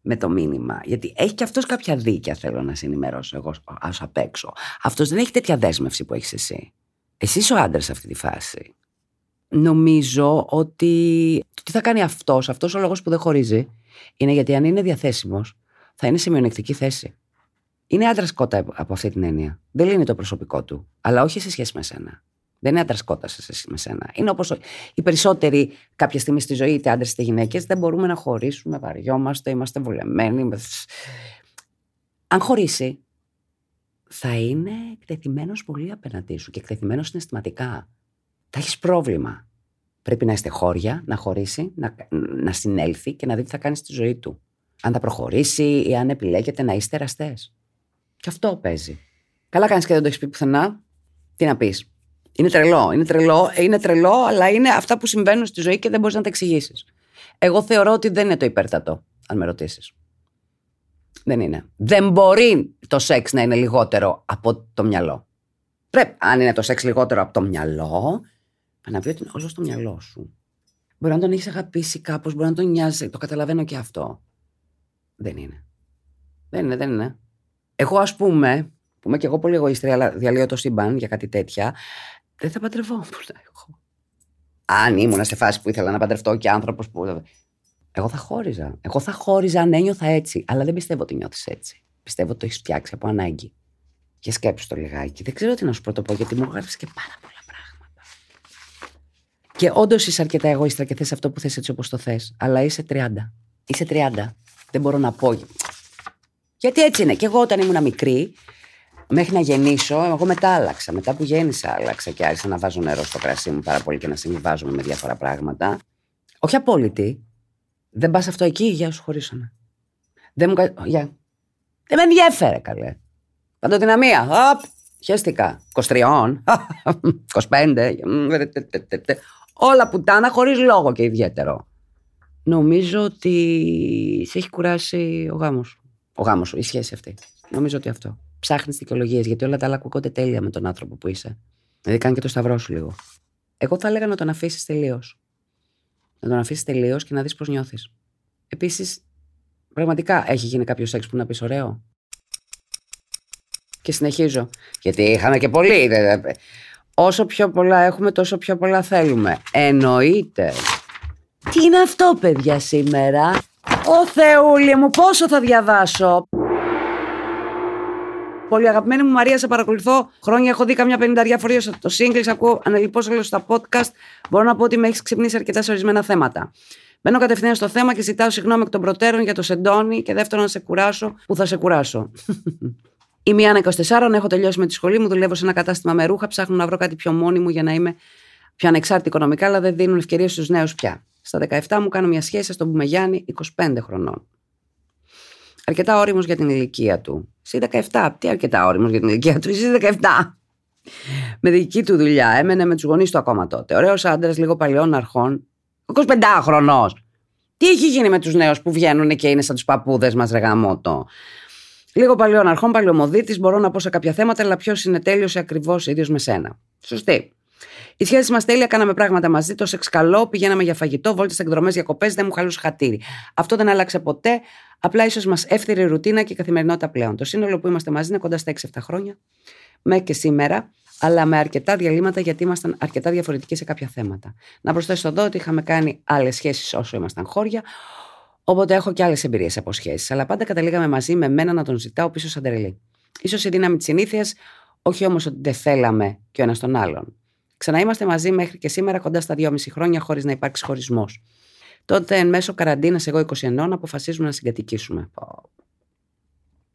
με το μήνυμα. Γιατί έχει και αυτός κάποια δίκαια, θέλω να σε ενημερώσω εγώ ας απ' έξω. Αυτός δεν έχει τέτοια δέσμευση που έχεις εσύ. Εσύ είσαι ο άντρας σε αυτή τη φάση. Νομίζω ότι τι θα κάνει αυτός, αυτός ο λόγος που δεν χωρίζει, είναι γιατί αν είναι διαθέσιμος, θα είναι σε μειονεκτική θέση. Είναι άντρας κότα από αυτή την έννοια. Δεν λύνει το προσωπικό του, αλλά όχι σε σχέση με σένα. Δεν είναι άντρας κότας σε σχέση με σένα. Είναι όπως οι περισσότεροι κάποια στιγμή στη ζωή, είτε άντρες είτε γυναίκες, δεν μπορούμε να χωρίσουμε, βαριόμαστε, είμαστε βολεμένοι. Αν χωρίσει, θα είναι εκτεθειμένος πολύ απέναντί σου και εκτεθειμένος συναισθηματικά. Θα έχεις πρόβλημα. Πρέπει να είστε χώρια, να χωρίσει, να, να συνέλθει και να δει τι θα κάνει στη ζωή του. Αν θα προχωρήσει ή αν επιλέγετε να είστε εραστές. Και αυτό παίζει. Καλά κάνεις και δεν το έχεις πει πουθενά. Τι να πεις. Είναι τρελό, είναι τρελό, είναι τρελό, αλλά είναι αυτά που συμβαίνουν στη ζωή και δεν μπορείς να τα εξηγήσεις. Εγώ θεωρώ ότι δεν είναι το υπέρτατο, αν με ρωτήσεις. Δεν είναι. Δεν μπορεί το σεξ να είναι λιγότερο από το μυαλό. Πρέπει, αν είναι το σεξ λιγότερο από το μυαλό, να πει ότι είναι όλο στο μυαλό σου. Μπορεί να τον έχεις αγαπήσει κάπως, μπορεί να τον νοιάζει. Το καταλαβαίνω και αυτό. Δεν είναι. Δεν είναι, δεν είναι. Εγώ, ας πούμε, που είμαι και εγώ πολύ εγωίστρια, αλλά διαλύω το σύμπαν για κάτι τέτοια, δεν θα παντρευόμουν [LAUGHS] εγώ. Αν ήμουν σε φάση που ήθελα να παντρευτώ και άνθρωπος που. Εγώ θα χώριζα. Εγώ θα χώριζα αν ένιωθα έτσι. Αλλά δεν πιστεύω ότι νιώθεις έτσι. Πιστεύω ότι το έχεις φτιάξει από ανάγκη. Και σκέψου το λιγάκι. Δεν ξέρω τι να σου πρωτοπώ, γιατί μου γράφει και πάρα πολλά πράγματα. Και όντως είσαι αρκετά εγωίστρα και θες αυτό που θες έτσι όπως το θες. Αλλά είσαι 30. Είσαι 30. Δεν μπορώ να πω. Γιατί έτσι είναι. Και εγώ όταν ήμουν μικρή, μέχρι να γεννήσω, εγώ μετά άλλαξα. Μετά που γέννησα, άλλαξα και άρχισα να βάζω νερό στο κρασί μου πάρα πολύ και να συμβιβάζομαι με διάφορα πράγματα. Όχι απόλυτη. Δεν πας αυτό εκεί, για σου χωρίσαμε. Δεν μου για. Δεν με ενδιαφέρε, καλέ. Παντοδυναμία. Απ, χαίστηκα. 23, 25. [LAUGHS] Όλα πουτάνα χωρίς λόγο και ιδιαίτερο. Νομίζω ότι σε έχει κουράσει ο γάμος. Ο γάμος σου, η σχέση αυτή. Νομίζω ότι αυτό ψάχνεις δικαιολογίες, γιατί όλα τα άλλα ακούγονται τέλεια με τον άνθρωπο που είσαι. Δηλαδή, κάνει και το σταυρό σου λίγο. Εγώ θα έλεγα να τον αφήσεις τελείως. Να τον αφήσεις τελείως και να δεις πώς νιώθεις. Επίσης, πραγματικά έχει γίνει κάποιο σεξ που να πεις ωραίο; Και συνεχίζω. Γιατί είχαμε και πολύ. Όσο πιο πολλά έχουμε, τόσο πιο πολλά θέλουμε. Εννοείται. Τι είναι αυτό, παιδιά, σήμερα; Ω Θεούλη μου, πόσο θα διαβάσω; Πολύ αγαπημένη μου Μαρία, σε παρακολουθώ χρόνια. Έχω δει καμιά πενηνταριά φορέ το σύγκλις, ακούω αναλυπώ όλο στα podcast. Μπορώ να πω ότι με έχεις ξυπνήσει αρκετά σε ορισμένα θέματα. Μπαίνω κατευθείαν στο θέμα και ζητάω συγγνώμη εκ των προτέρων για το σεντόνι και δεύτερον να σε κουράσω που θα σε κουράσω. [LAUGHS] Είμαι Άννα 24, έχω τελειώσει με τη σχολή μου, δουλεύω σε ένα κατάστημα με ρούχα, ψάχνω να βρω κάτι πιο μόνιμο για να είμαι πιο ανεξάρτητη οικονομικά, αλλά δεν δίνουν ευκαιρίες στους νέους πια. Στα 17 μου κάνω μια σχέση στον Πουμεγιάννη 25 χρονών αρκετά όριμος για την ηλικία του. Εσύ 17. Τι αρκετά όριμος για την ηλικία του, εσύ 17. Με δική του δουλειά. Έμενε με τους γονείς του ακόμα τότε. Ωραίος άντρας, λίγο παλαιών αρχών. 25 χρονό. Τι έχει γίνει με τους νέους που βγαίνουν και είναι σαν τους παππούδες μας, ρεγαμότο. Λίγο παλαιών αρχών, παλαιομοδίτη, μπορώ να πω σε κάποια θέματα, αλλά ποιος είναι τέλειος ακριβώς ίδιος με σένα. Σωστή. Η σχέση μας τέλεια, κάναμε πράγματα μαζί, το σεξ καλό, πηγαίναμε για φαγητό, βόλτες εκδρομές, διακοπές, δεν μου χαλούσε χατήρι. Αυτό δεν άλλαξε ποτέ, απλά ίσως μας έφτιαξε ρουτίνα και καθημερινότητα πλέον. Το σύνολο που είμαστε μαζί είναι κοντά στα 6-7 χρόνια, με και σήμερα, αλλά με αρκετά διαλύματα γιατί ήμασταν αρκετά διαφορετικοί σε κάποια θέματα. Να προσθέσω εδώ ότι είχαμε κάνει άλλες σχέσεις όσο ήμασταν χώρια, οπότε έχω και άλλες εμπειρίες από σχέσεις. Αλλά πάντα καταλήγαμε μαζί με μένα να τον ζητάω πίσω σαν τρελή. σω η δύναμη της συνήθειας, όχι όμως ότι δεν θέλαμε και ο ένας τον άλλον. Ξαναείμαστε μαζί μέχρι και σήμερα κοντά στα 2,5 χρόνια χωρίς να υπάρξει χωρισμός. Τότε, εν μέσω καραντίνας, εγώ 21, αποφασίζουμε να συγκατοικήσουμε.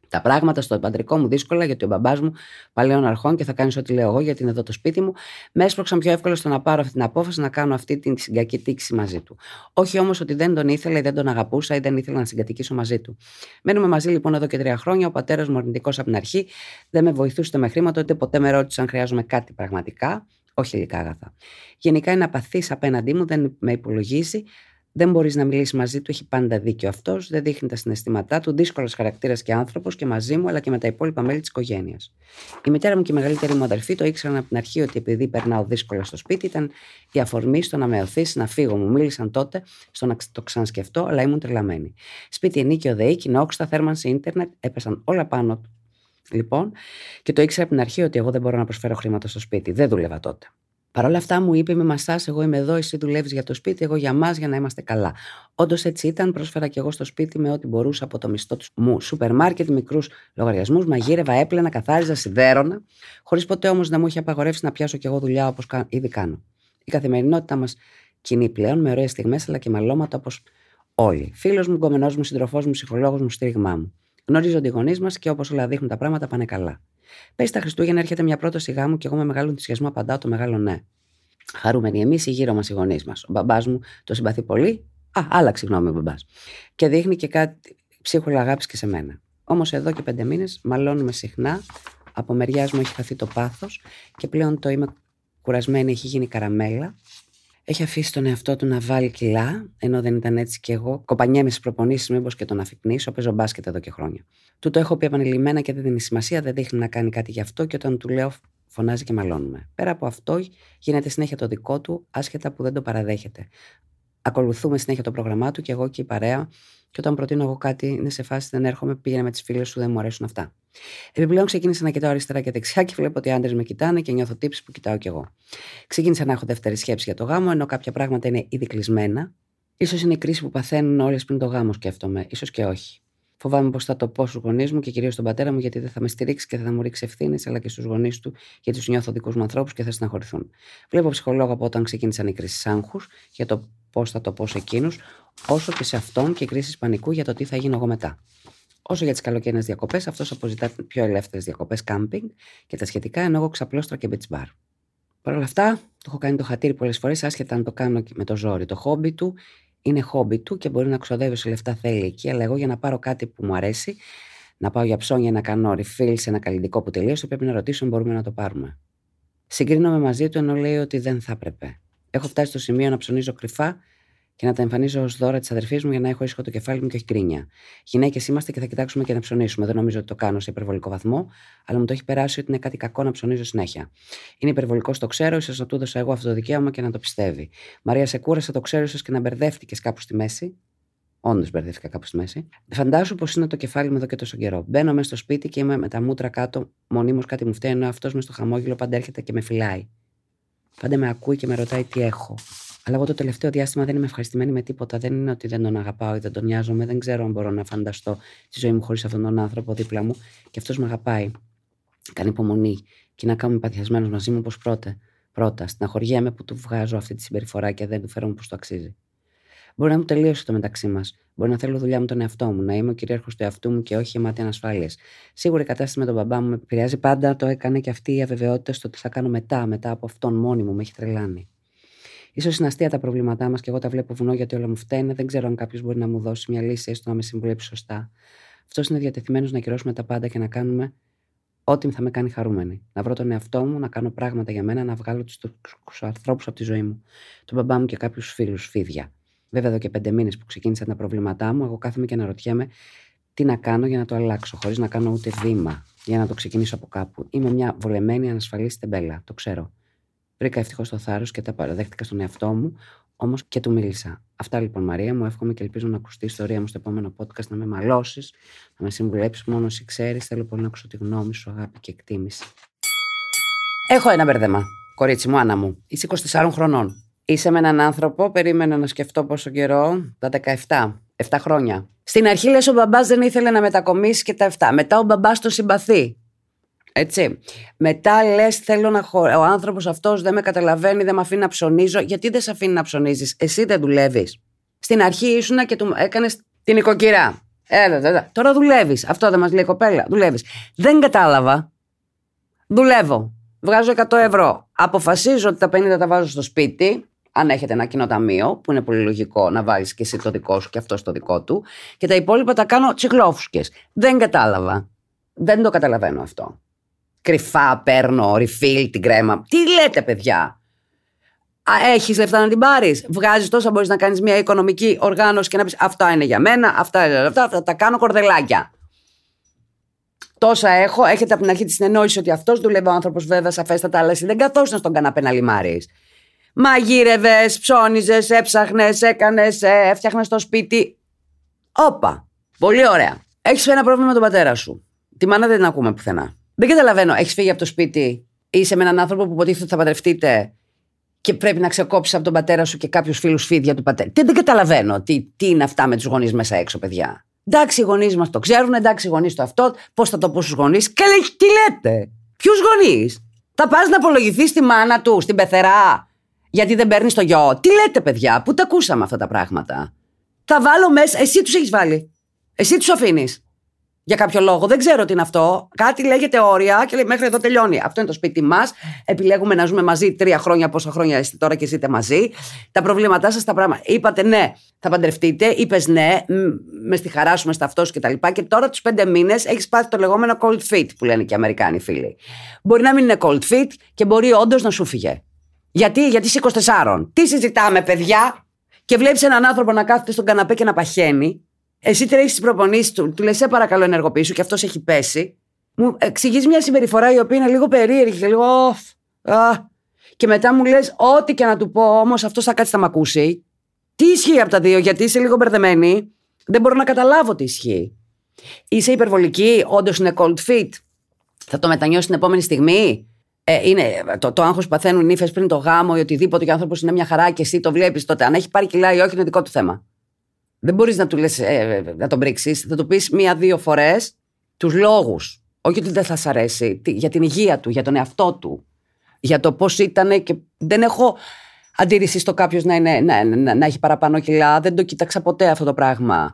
Τα πράγματα στο παντρικό μου δύσκολα γιατί ο μπαμπάς μου παλαιών αρχών και θα κάνεις ό,τι λέω εγώ γιατί είναι εδώ το σπίτι μου, με έσπρωξαν πιο εύκολα στο να πάρω αυτή την απόφαση να κάνω αυτή την συγκατοίκηση μαζί του. Όχι όμως ότι δεν τον ήθελα ή δεν τον αγαπούσα ή δεν ήθελα να συγκατοικήσω μαζί του. Μένουμε μαζί λοιπόν εδώ και τρία χρόνια. Ο πατέρας μου αρνητικός από την αρχή δεν με βοηθούσε με χρήματα, ούτε ποτέ με ρώτησε αν χρειάζομαι κάτι πραγματικά όχι υλικά αγαθά. Γενικά είναι απαθής απέναντί μου, δεν με υπολογίζει, Δεν μπορείς να μιλήσεις μαζί του, έχει πάντα δίκιο αυτός, δεν δείχνει τα συναισθήματά του, δύσκολος χαρακτήρας και άνθρωπος και μαζί μου, αλλά και με τα υπόλοιπα μέλη της οικογένειας. Η μητέρα μου και η μεγαλύτερη μου αδερφή το ήξεραν από την αρχή ότι επειδή περνάω δύσκολα στο σπίτι, ήταν η αφορμή στο να με οθήσει να φύγω. Μου μίλησαν τότε στο να το ξανασκεφτώ, αλλά ήμουν τρελαμένη. Σπίτι ενίκιο ΔΕΗ, κοινόξτα, θέρμανση, ίντερνετ, έπεσαν όλα πάνω λοιπόν και το ήξερα από την αρχή ότι εγώ δεν μπορώ να προσφέρω χρήματα στο σπίτι. Δεν δούλευα τότε. Παρ' όλα αυτά μου είπε: Με μαστά, εγώ είμαι εδώ, εσύ δουλεύεις για το σπίτι, εγώ για μας, για να είμαστε καλά. Όντως έτσι ήταν, πρόσφερα και εγώ στο σπίτι με ό,τι μπορούσα από το μισθό τους μου. Σούπερ μάρκετ, μικρούς λογαριασμούς, μαγείρευα, έπλαινα, καθάριζα, σιδέρωνα, χωρίς ποτέ όμως να μου είχε απαγορεύσει να πιάσω κι εγώ δουλειά όπως ήδη κάνω. Η καθημερινότητα μας κοινή πλέον με ωραίες στιγμές αλλά και μαλώματα όπως όλοι. Φίλος μου, γκομενό μου, συντροφό μου, ψυχολόγος μου, στήριγμά μου. Γνωρίζονται οι γονείς μας και όπως όλα δείχνουν τα πράγματα πάνε καλά. Πέρυσι τα Χριστούγεννα έρχεται μια πρόταση γάμου και εγώ με μεγάλο ενθουσιασμό απαντάω το μεγάλο ναι. Χαρούμενοι εμείς ή γύρω μας οι γονείς μας. Ο μπαμπάς μου το συμπαθεί πολύ. Α, άλλαξε γνώμη ο μπαμπάς. Και δείχνει και κάτι ψίχουλα αγάπης και σε μένα. Όμως εδώ και πέντε μήνες μαλώνουμε συχνά. Από μεριάς μου έχει χαθεί το πάθος και πλέον το είμαι κουρασμένη, έχει γίνει καραμέλα. Έχει αφήσει τον εαυτό του να βάλει κιλά, ενώ δεν ήταν έτσι κι εγώ. Κοπανιέμαι στις προπονήσεις, μήπως και τον αφικνήσω. Παίζω μπάσκετ εδώ και χρόνια. Του το έχω πει επανειλημμένα και δεν δίνει σημασία, δεν δείχνει να κάνει κάτι γι' αυτό και όταν του λέω φωνάζει και μαλώνουμε. Πέρα από αυτό, γίνεται συνέχεια το δικό του, άσχετα που δεν το παραδέχεται. Ακολουθούμε συνέχεια το πρόγραμμά του και εγώ και η παρέα, και όταν προτείνω εγώ κάτι, είναι σε φάση δεν έρχομαι, πήγαινε με τις φίλες σου, δεν μου αρέσουν αυτά. Επιπλέον ξεκίνησα να κοιτάω αριστερά και δεξιά και βλέπω ότι οι άντρες με κοιτάνε και νιώθω τύψει που κοιτάω κι εγώ. Ξεκίνησα να έχω δεύτερη σκέψη για το γάμο, ενώ κάποια πράγματα είναι ήδη κλεισμένα. σω είναι η κρίση που παθαίνουν όλες πριν το γάμο, σκέφτομαι, ίσως και όχι. Φοβάμαι πως θα το πω στους γονείς μου και κυρίως στον πατέρα μου, γιατί δεν θα με στηρίξει και θα μου ρίξει ευθύνες, αλλά και στους γονείς του, γιατί τους νιώθω δικούς μου ανθρώπους και θα συναχωρηθούν. Βλέπω ψυχολόγο από όταν ξεκίνησαν οι κρίσεις άγχους για το πώς θα το πω σε εκείνους, όσο και σε αυτόν και κρίσεις πανικού για το τι θα γίνω εγώ μετά. Όσο για τις καλοκαιρινές διακοπές, αυτός αποζητά πιο ελεύθερες διακοπές κάμπινγκ και τα σχετικά, ενώ εγώ ξαπλώστρα και beach bar. Παρ' όλα αυτά, το έχω κάνει το χατήρι πολλές φορές, άσχετα αν το κάνω με το ζόρι. Το χόμπι του είναι χόμπι του και μπορεί να ξοδεύει σε λεφτά θέλει εκεί, αλλά εγώ για να πάρω κάτι που μου αρέσει, να πάω για ψώνια να κάνω refill σε ένα καλλιτικό που τελείωσε, πρέπει να ρωτήσω αν μπορούμε να το πάρουμε. Συγκρίνομαι μαζί του ενώ λέει ότι δεν θα έπρεπε. Έχω φτάσει στο σημείο να ψωνίζω κρυφά και να τα εμφανίζω ως δώρα της αδερφής μου για να έχω ήσυχο το κεφάλι μου και όχι κρίνια. Γυναίκες είμαστε και θα κοιτάξουμε και να ψωνίσουμε. Δεν νομίζω ότι το κάνω σε υπερβολικό βαθμό, αλλά μου το έχει περάσει ότι είναι κάτι κακό να ψωνίζω συνέχεια. Είναι υπερβολικός, το ξέρω, ίσως να του έδωσα εγώ αυτό το δικαίωμα και να το πιστεύει. Μαρία, σε κούρασα, το ξέρω, ίσως και να μπερδεύτηκες κάπου στη μέση. Όντως μπερδεύτηκα κάπου στη μέση. Φαντάσου πως είναι το κεφάλι μου εδώ και τόσο καιρό. Μπαίνω μέσα στο σπίτι και είμαι με τα μούτρα κάτω, μονίμως κάτι μου φταίει, ενώ αυτός μες στο χαμόγελο πάντα έρχεται και με φυλάει. Πάντα με ακούει και με ρωτάει τι έχω. Αλλά εγώ το τελευταίο διάστημα δεν είμαι ευχαριστημένη με τίποτα. Δεν είναι ότι δεν τον αγαπάω ή δεν τον νοιάζομαι. Δεν ξέρω αν μπορώ να φανταστώ τη ζωή μου χωρίς αυτόν τον άνθρωπο δίπλα μου. Και αυτός με αγαπάει. Κάνει υπομονή. Και να κάνουμε παθιασμένο μαζί μου όπως πρώτα. Πρώτα, στεναχωριέμαι που του βγάζω αυτή τη συμπεριφορά και δεν του φέρω όπω το αξίζει. Μπορεί να μου τελείωσε το μεταξύ μας. Μπορεί να θέλω δουλειά με τον εαυτό μου, να είμαι ο κυρίαρχος του εαυτού μου και όχι γεμάτη ανασφάλειας. Σίγουρα η κατάσταση με τον μπαμπά μου με επηρεάζει πάντα, το έκανε και αυτή η αβεβαιότητα στο τι θα κάνω μετά, μετά από αυτόν μόνη μου, με έχει τρελάνει. σω είναι αστεία τα προβλήματά μας και εγώ τα βλέπω βουνό γιατί όλα μου φταίνε. Δεν ξέρω αν κάποιος μπορεί να μου δώσει μια λύση, έστω να με συμβουλέψει σωστά. Αυτός είναι διατεθειμένος να κυρώσουμε τα πάντα και να κάνουμε ό,τι θα με κάνει χαρούμενη. Να βρω τον εαυτό μου, να κάνω πράγματα για μένα, να βγάλω τους ανθρώπους από τη ζωή μου. Τον μπαμπά μου και κάποιους φίλους, φίδια. Βέβαια, εδώ και πέντε μήνες που ξεκίνησαν τα προβλήματά μου, εγώ κάθομαι και αναρωτιέμαι τι να κάνω για να το αλλάξω, χωρίς να κάνω ούτε βήμα για να το ξεκινήσω από κάπου. Είμαι μια βολεμένη, ανασφαλής τεμπέλα, το ξέρω. Βρήκα ευτυχώς το θάρρος και τα παραδέχτηκα στον εαυτό μου, όμως και του μίλησα. Αυτά λοιπόν, Μαρία μου. Εύχομαι και ελπίζω να ακουστεί η ιστορία μου στο επόμενο podcast, να με μαλώσεις, να με συμβουλέψεις μόνο εσύ ξέρεις. Θέλω πολύ να ακούσω τη γνώμη σου, αγάπη και εκτίμηση. Έχω ένα μπερδεμά. Κορίτσι μου, Άννα μου. Είσαι 24 χρονών. Είσαι με έναν άνθρωπο, περίμενα να σκεφτώ πόσο καιρό, τα 17, 7 χρόνια. Στην αρχή λες ο μπαμπάς δεν ήθελε να μετακομίσει και τα 7. Μετά ο μπαμπάς το συμπαθεί. Έτσι. Μετά λες: Θέλω να χω... Ο άνθρωπος αυτός δεν με καταλαβαίνει, δεν με αφήνει να ψωνίζω. Γιατί δεν σε αφήνει να ψωνίζεις, Εσύ δεν δουλεύεις. Στην αρχή ήσουν και του έκανες την οικοκυρά. Έλα, έλα. Τώρα δουλεύεις. Αυτό δεν μας λέει η κοπέλα. Δουλεύεις. Δεν κατάλαβα. Δουλεύω. Βγάζω 100 ευρώ. Αποφασίζω ότι τα 50 τα βάζω στο σπίτι αν έχετε ένα κοινό ταμείο, που είναι πολύ λογικό να βάλεις και εσύ το δικό σου και αυτό το δικό του, και τα υπόλοιπα τα κάνω τσιχλόφουσκε. Δεν κατάλαβα. Δεν το καταλαβαίνω αυτό. Κρυφά παίρνω, refill την κρέμα. Τι λέτε, παιδιά; Έχεις λεφτά να την πάρεις; Βγάζεις τόσα μπορείς να κάνεις μια οικονομική οργάνωση και να πεις Αυτά είναι για μένα, αυτά είναι αυτά, αυτά τα κάνω κορδελάκια. Τόσα έχω. Έχετε από την αρχή τη συνεννόηση ότι αυτός δουλεύει ο άνθρωπος, βέβαια, σαφέστατα, αλλά εσύ δεν καθόσουν στον καναπέ να λιμάρεις. Μαγείρευες, ψώνιζες, έψαχνες, έκανες, ε, έφτιαχνες το σπίτι. Όπα. Πολύ ωραία. Έχεις ένα πρόβλημα με τον πατέρα σου. Τη μάνα δεν την ακούμε πουθενά. Δεν καταλαβαίνω. Έχεις φύγει από το σπίτι, είσαι με έναν άνθρωπο που υποτίθεται ότι θα παντρευτείτε και πρέπει να ξεκόψεις από τον πατέρα σου και κάποιους φίλους φίδια του πατέρα. Τι, δεν καταλαβαίνω τι, τι είναι αυτά με τους γονείς μέσα έξω, παιδιά. Εντάξει, οι γονείς μας το ξέρουν, εντάξει, οι γονείς το αυτό. Πώς θα το πω στους γονείς; Και λέει, τι λέτε; Ποιους γονείς; Θα πας να απολογηθείς στη μάνα του, στην πεθερά, γιατί δεν παίρνεις το γιο. Τι λέτε, παιδιά, πού τα ακούσαμε αυτά τα πράγματα; Θα βάλω μέσα. Εσύ τους έχεις βάλει. Εσύ τους αφήνεις για κάποιο λόγο. Δεν ξέρω τι είναι αυτό. Κάτι λέγεται όρια και λέει μέχρι εδώ τελειώνει. Αυτό είναι το σπίτι μας. Επιλέγουμε να ζούμε μαζί τρία χρόνια, πόσα χρόνια είστε τώρα και ζείτε μαζί. Τα προβλήματά σας, τα πράγματα. Είπατε ναι, θα παντρευτείτε. Είπες ναι, με στη χαρά σου, με στα αυτός κτλ. Και, και τώρα τους πέντε μήνες έχεις πάθει το λεγόμενο cold fit που λένε και οι Αμερικάνοι φίλοι. Μπορεί να μην είναι cold fit και μπορεί όντως να σου φύγε. Γιατί, γιατί είσαι 24. Τι συζητάμε, παιδιά; Και βλέπεις έναν άνθρωπο να κάθεται στον καναπέ και να παχαίνει εσύ τρέχεις τις προπονήσεις του, του λες: Σε παρακαλώ, ενεργοποιήσου και αυτός έχει πέσει. Μου εξηγείς μια συμπεριφορά η οποία είναι λίγο περίεργη και λίγο. Α, και μετά μου λες: Ό,τι και να του πω, όμως αυτός θα κάτσει να μ' ακούσει. Τι ισχύει από τα δύο, γιατί είσαι λίγο μπερδεμένη. Δεν μπορώ να καταλάβω τι ισχύει. Είσαι υπερβολική, όντως είναι cold fit. Θα το μετανιώσεις την επόμενη στιγμή. Ε, είναι το, το άγχος που παθαίνουν νύφε πριν το γάμο ή οτιδήποτε και ο άνθρωπος είναι μια χαρά και εσύ το βλέπεις τότε. Αν έχει πάρει κιλά ή όχι, είναι δικό του θέμα. Δεν μπορείς να του λες, ε, να τον πρίξεις. Θα του πεις μία-δύο φορές τους λόγους. Όχι ότι δεν θα σ' αρέσει. Για την υγεία του, για τον εαυτό του. Για το πώς ήταν και δεν έχω αντίρρηση στο κάποιος να, είναι, να, να, να, έχει παραπάνω κιλά. Δεν το κοίταξα ποτέ αυτό το πράγμα.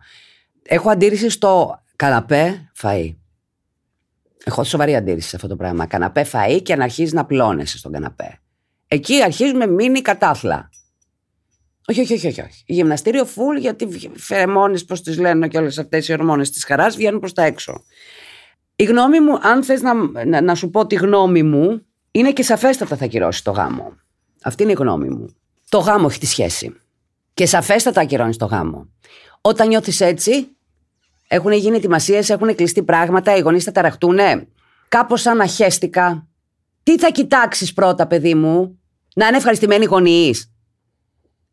Έχω αντίρρηση στο καναπέ φαΐ. Έχω σοβαρή αντίρρηση σε αυτό το πράγμα. Καναπέ φαΐ και να αρχίζει να πλώνεσαι στον καναπέ. Εκεί αρχίζουμε μήνυ κατάθλα. Όχι, όχι, όχι, όχι. όχι. Γυμναστήριο full γιατί φερεμόνε, πώ τις λένε και όλες αυτές οι ορμόνες της χαράς βγαίνουν προς τα έξω. Η γνώμη μου, αν θες να, να, σου πω τη γνώμη μου, είναι και σαφέστατα θα κυρώσει το γάμο. Αυτή είναι η γνώμη μου. Το γάμο έχει τη σχέση. Και σαφέστατα ακυρώνεις το γάμο. Όταν νιώθεις έτσι, έχουν γίνει ετοιμασίες, έχουν κλειστεί πράγματα, οι γονείς θα ταραχτούν. Κάπως σαν αχέστηκα. Τι θα κοιτάξεις πρώτα, παιδί μου, να είναι ευχαριστημένοι οι γονείς;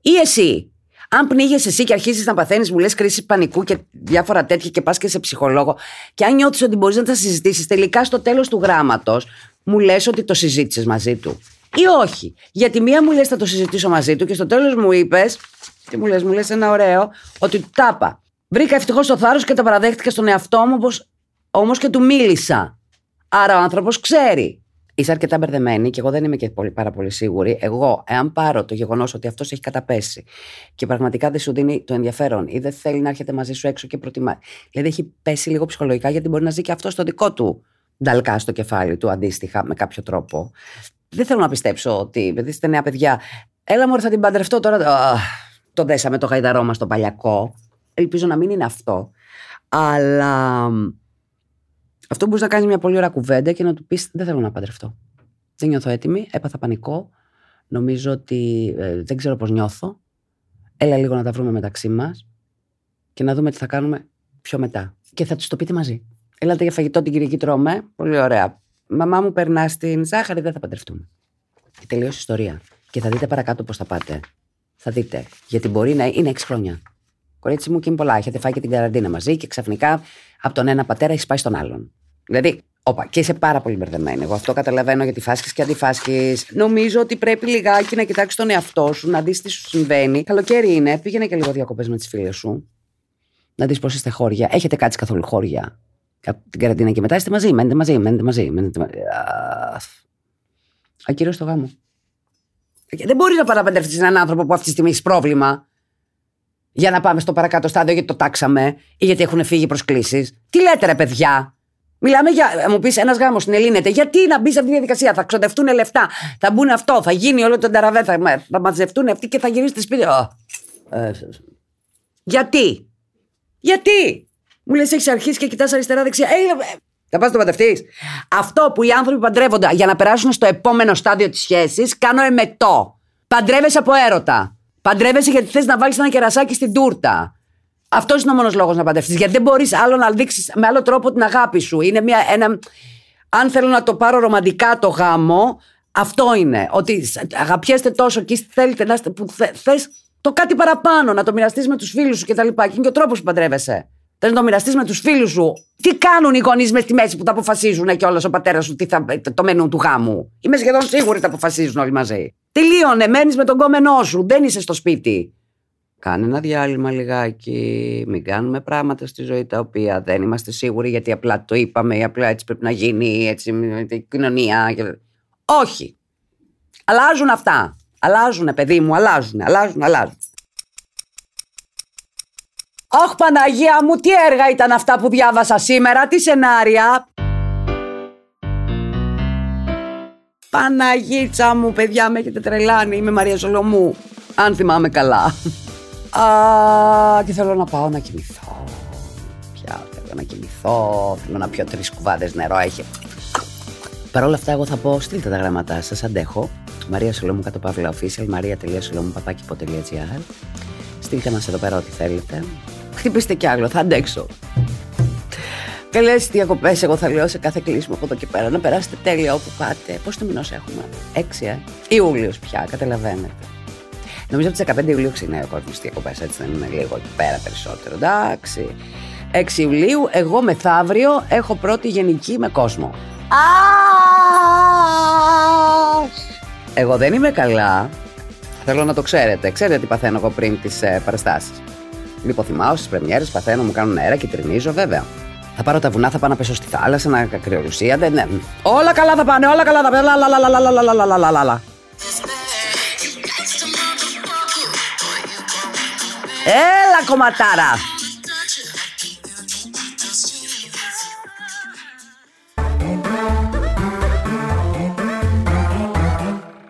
Ή εσύ. Αν πνίγει εσύ και αρχίζεις να παθαίνεις, μου λες κρίση πανικού και διάφορα τέτοια και πας και σε ψυχολόγο, και αν νιώθεις ότι μπορείς να τα συζητήσεις, τελικά στο τέλος του γράμματος μου λες ότι το συζήτησες μαζί του. Ή όχι. Γιατί μία μου λες θα το συζητήσω μαζί του και στο τέλος μου είπες. Τι μου λες, μου λες ένα ωραίο, ότι του τάπα. Βρήκα ευτυχώς το θάρρος και τα παραδέχτηκα στον εαυτό μου, όμως και του μίλησα. Άρα ο άνθρωπος ξέρει είσαι αρκετά μπερδεμένη και εγώ δεν είμαι και πολύ, πάρα πολύ σίγουρη. Εγώ, εάν πάρω το γεγονός ότι αυτός έχει καταπέσει και πραγματικά δεν σου δίνει το ενδιαφέρον ή δεν θέλει να έρχεται μαζί σου έξω και προτιμά. Δηλαδή έχει πέσει λίγο ψυχολογικά γιατί μπορεί να ζει και αυτός στο δικό του νταλκά στο κεφάλι του αντίστοιχα με κάποιο τρόπο. Δεν θέλω να πιστέψω ότι, παιδί είστε νέα παιδιά, έλα μου θα την παντρευτώ τώρα. το δέσαμε το γαϊδαρό μας το παλιακό. Ελπίζω να μην είναι αυτό. Αλλά αυτό μπορείς να κάνεις μια πολύ ωραία κουβέντα και να του πεις: Δεν θέλω να παντρευτώ. Δεν νιώθω έτοιμη, έπαθα πανικό. Νομίζω ότι ε, δεν ξέρω πώς νιώθω. Έλα λίγο να τα βρούμε μεταξύ μας και να δούμε τι θα κάνουμε πιο μετά. Και θα τους το πείτε μαζί. Έλατε για φαγητό την Κυριακή τρώμε. Πολύ ωραία. Μαμά μου περνάς στην ζάχαρη, δεν θα παντρευτούμε. Και τελείωσε η ιστορία. Και θα δείτε παρακάτω πώς θα πάτε. Θα δείτε. Γιατί μπορεί να είναι 6 χρόνια. Κορίτσι μου και είναι πολλά. Έχετε φάει και την καραντίνα μαζί και ξαφνικά από τον ένα πατέρα έχεις πάει στον άλλον. Δηλαδή, όπα, και είσαι πάρα πολύ μπερδεμένη. Εγώ αυτό καταλαβαίνω γιατί φάσκεις και αντιφάσκεις. Νομίζω ότι πρέπει λιγάκι να κοιτάξεις τον εαυτό σου, να δεις τι σου συμβαίνει. Καλοκαίρι είναι, πήγαινε και λίγο διακοπές με τις φίλες σου. Να δεις πώς είστε χώρια. Έχετε κάτσει καθόλου χώρια; Από την καραντίνα και μετά είστε μαζί. Μένετε μαζί, μένετε μαζί. Μένετε μαζί. Ακύρω το γάμο. Δεν μπορείς να παραπαντρευτεί έναν άνθρωπο που αυτή τη στιγμή έχεις πρόβλημα για να πάμε στο παρακάτω στάδιο γιατί το τάξαμε ή γιατί έχουν φύγει προσκλήσεις. Τι λέτε, ρε παιδιά; Μιλάμε για. Μου πεις ένας γάμος στην Ελλήνεται. Γιατί να μπεις σε αυτή τη διαδικασία; Θα ξοδευτούν λεφτά. Θα μπουν αυτό. Θα γίνει όλο το ταραβέ. Θα, θα μαζευτούν αυτοί και θα γυρίσει σπίτι. Oh. Ε, γιατί; Γιατί; Μου λες, έχεις αρχίσει και κοιτάς αριστερά-δεξιά. Ε, ε, θα πας το παντευτεί. Αυτό που οι άνθρωποι παντρεύονται για να περάσουν στο επόμενο στάδιο της σχέσης, κάνω εμετό. Παντρεύεσαι από έρωτα. Παντρεύεσαι γιατί θες να βάλεις ένα κερασάκι στην τούρτα. Αυτός είναι ο μόνος λόγος να παντρευτείς. Γιατί δεν μπορείς άλλο να δείξεις με άλλο τρόπο την αγάπη σου. Είναι μια, ένα. Αν θέλω να το πάρω ρομαντικά το γάμο, αυτό είναι. Ότι αγαπιέστε τόσο και θέλετε να είστε. που θε το κάτι παραπάνω, να το μοιραστείς με τους φίλους σου κτλ. Και, και είναι και ο τρόπος που παντρεύεσαι. Θες να το μοιραστείς με τους φίλους σου. Τι κάνουν οι γονείς μες στη μέση που τα αποφασίζουν και όλο ο πατέρας σου τι θα, το μενού του γάμου; Είμαι σχεδόν σίγουρη τα αποφασίζουν όλοι μαζί. Τελείωνε, μένεις με τον κόμενό σου, δεν είσαι στο σπίτι. Κάνε ένα διάλειμμα λιγάκι. Μην κάνουμε πράγματα στη ζωή τα οποία δεν είμαστε σίγουροι γιατί απλά το είπαμε ή απλά έτσι πρέπει να γίνει, έτσι με την κοινωνία. Όχι. Αλλάζουν αυτά. Αλλάζουν, παιδί μου, αλλάζουν, αλλάζουν, αλλάζουν. Αχ Παναγία μου, τι έργα ήταν αυτά που διάβασα σήμερα, τι σενάρια. Παναγίτσα μου, παιδιά, με έχετε τρελάνει, είμαι Μαρία Σολομού, αν θυμάμαι καλά. Α, και θέλω να πάω να κοιμηθώ. Πια θέλω να κοιμηθώ, θέλω να πιω τρεις κουβάδες νερό, έχει. Παρ' όλα αυτά, εγώ θα πω, στείλτε τα γραμματά σας, αντέχω. Μαρία Σολομού κάτω παύλα official, maria.solomou papakipο.gr Στείλτε μας εδώ πέρα ό,τι θέλετε. Χτυπήστε κι άλλο, θα αντέξω. Καλέ διακοπές, εγώ θα λέω σε κάθε κλείσιμο από εδώ και πέρα να περάσετε τέλεια όπου πάτε. Πώς το μηνός έχουμε, 6 ε. Ιούλιος πια, καταλαβαίνετε. Νομίζω ότι τι 15 Ιουλίου ξεκινάει ο κόσμος διακοπές, έτσι δεν είναι λίγο εκεί πέρα περισσότερο. Εντάξει. 6 Ιουλίου, εγώ μεθαύριο έχω πρώτη γενική με κόσμο. Εγώ δεν είμαι καλά. Θέλω να το ξέρετε. Ξέρετε τι παθαίνω εγώ πριν τις ε, παραστάσεις. Λιποθυμάω στις πρεμιέρες, παθαίνω, μου κάνουν αέρα και τρινίζω, βέβαια. Θα πάρω τα βουνά, θα πάω να πέσω στη θάλασσα, να κρυολουσία. Δεν, ναι. Όλα καλά θα πάνε, όλα καλά θα πάνε. Έλα κομματάρα!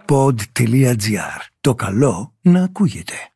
Pod.gr. Το καλό να ακούγεται.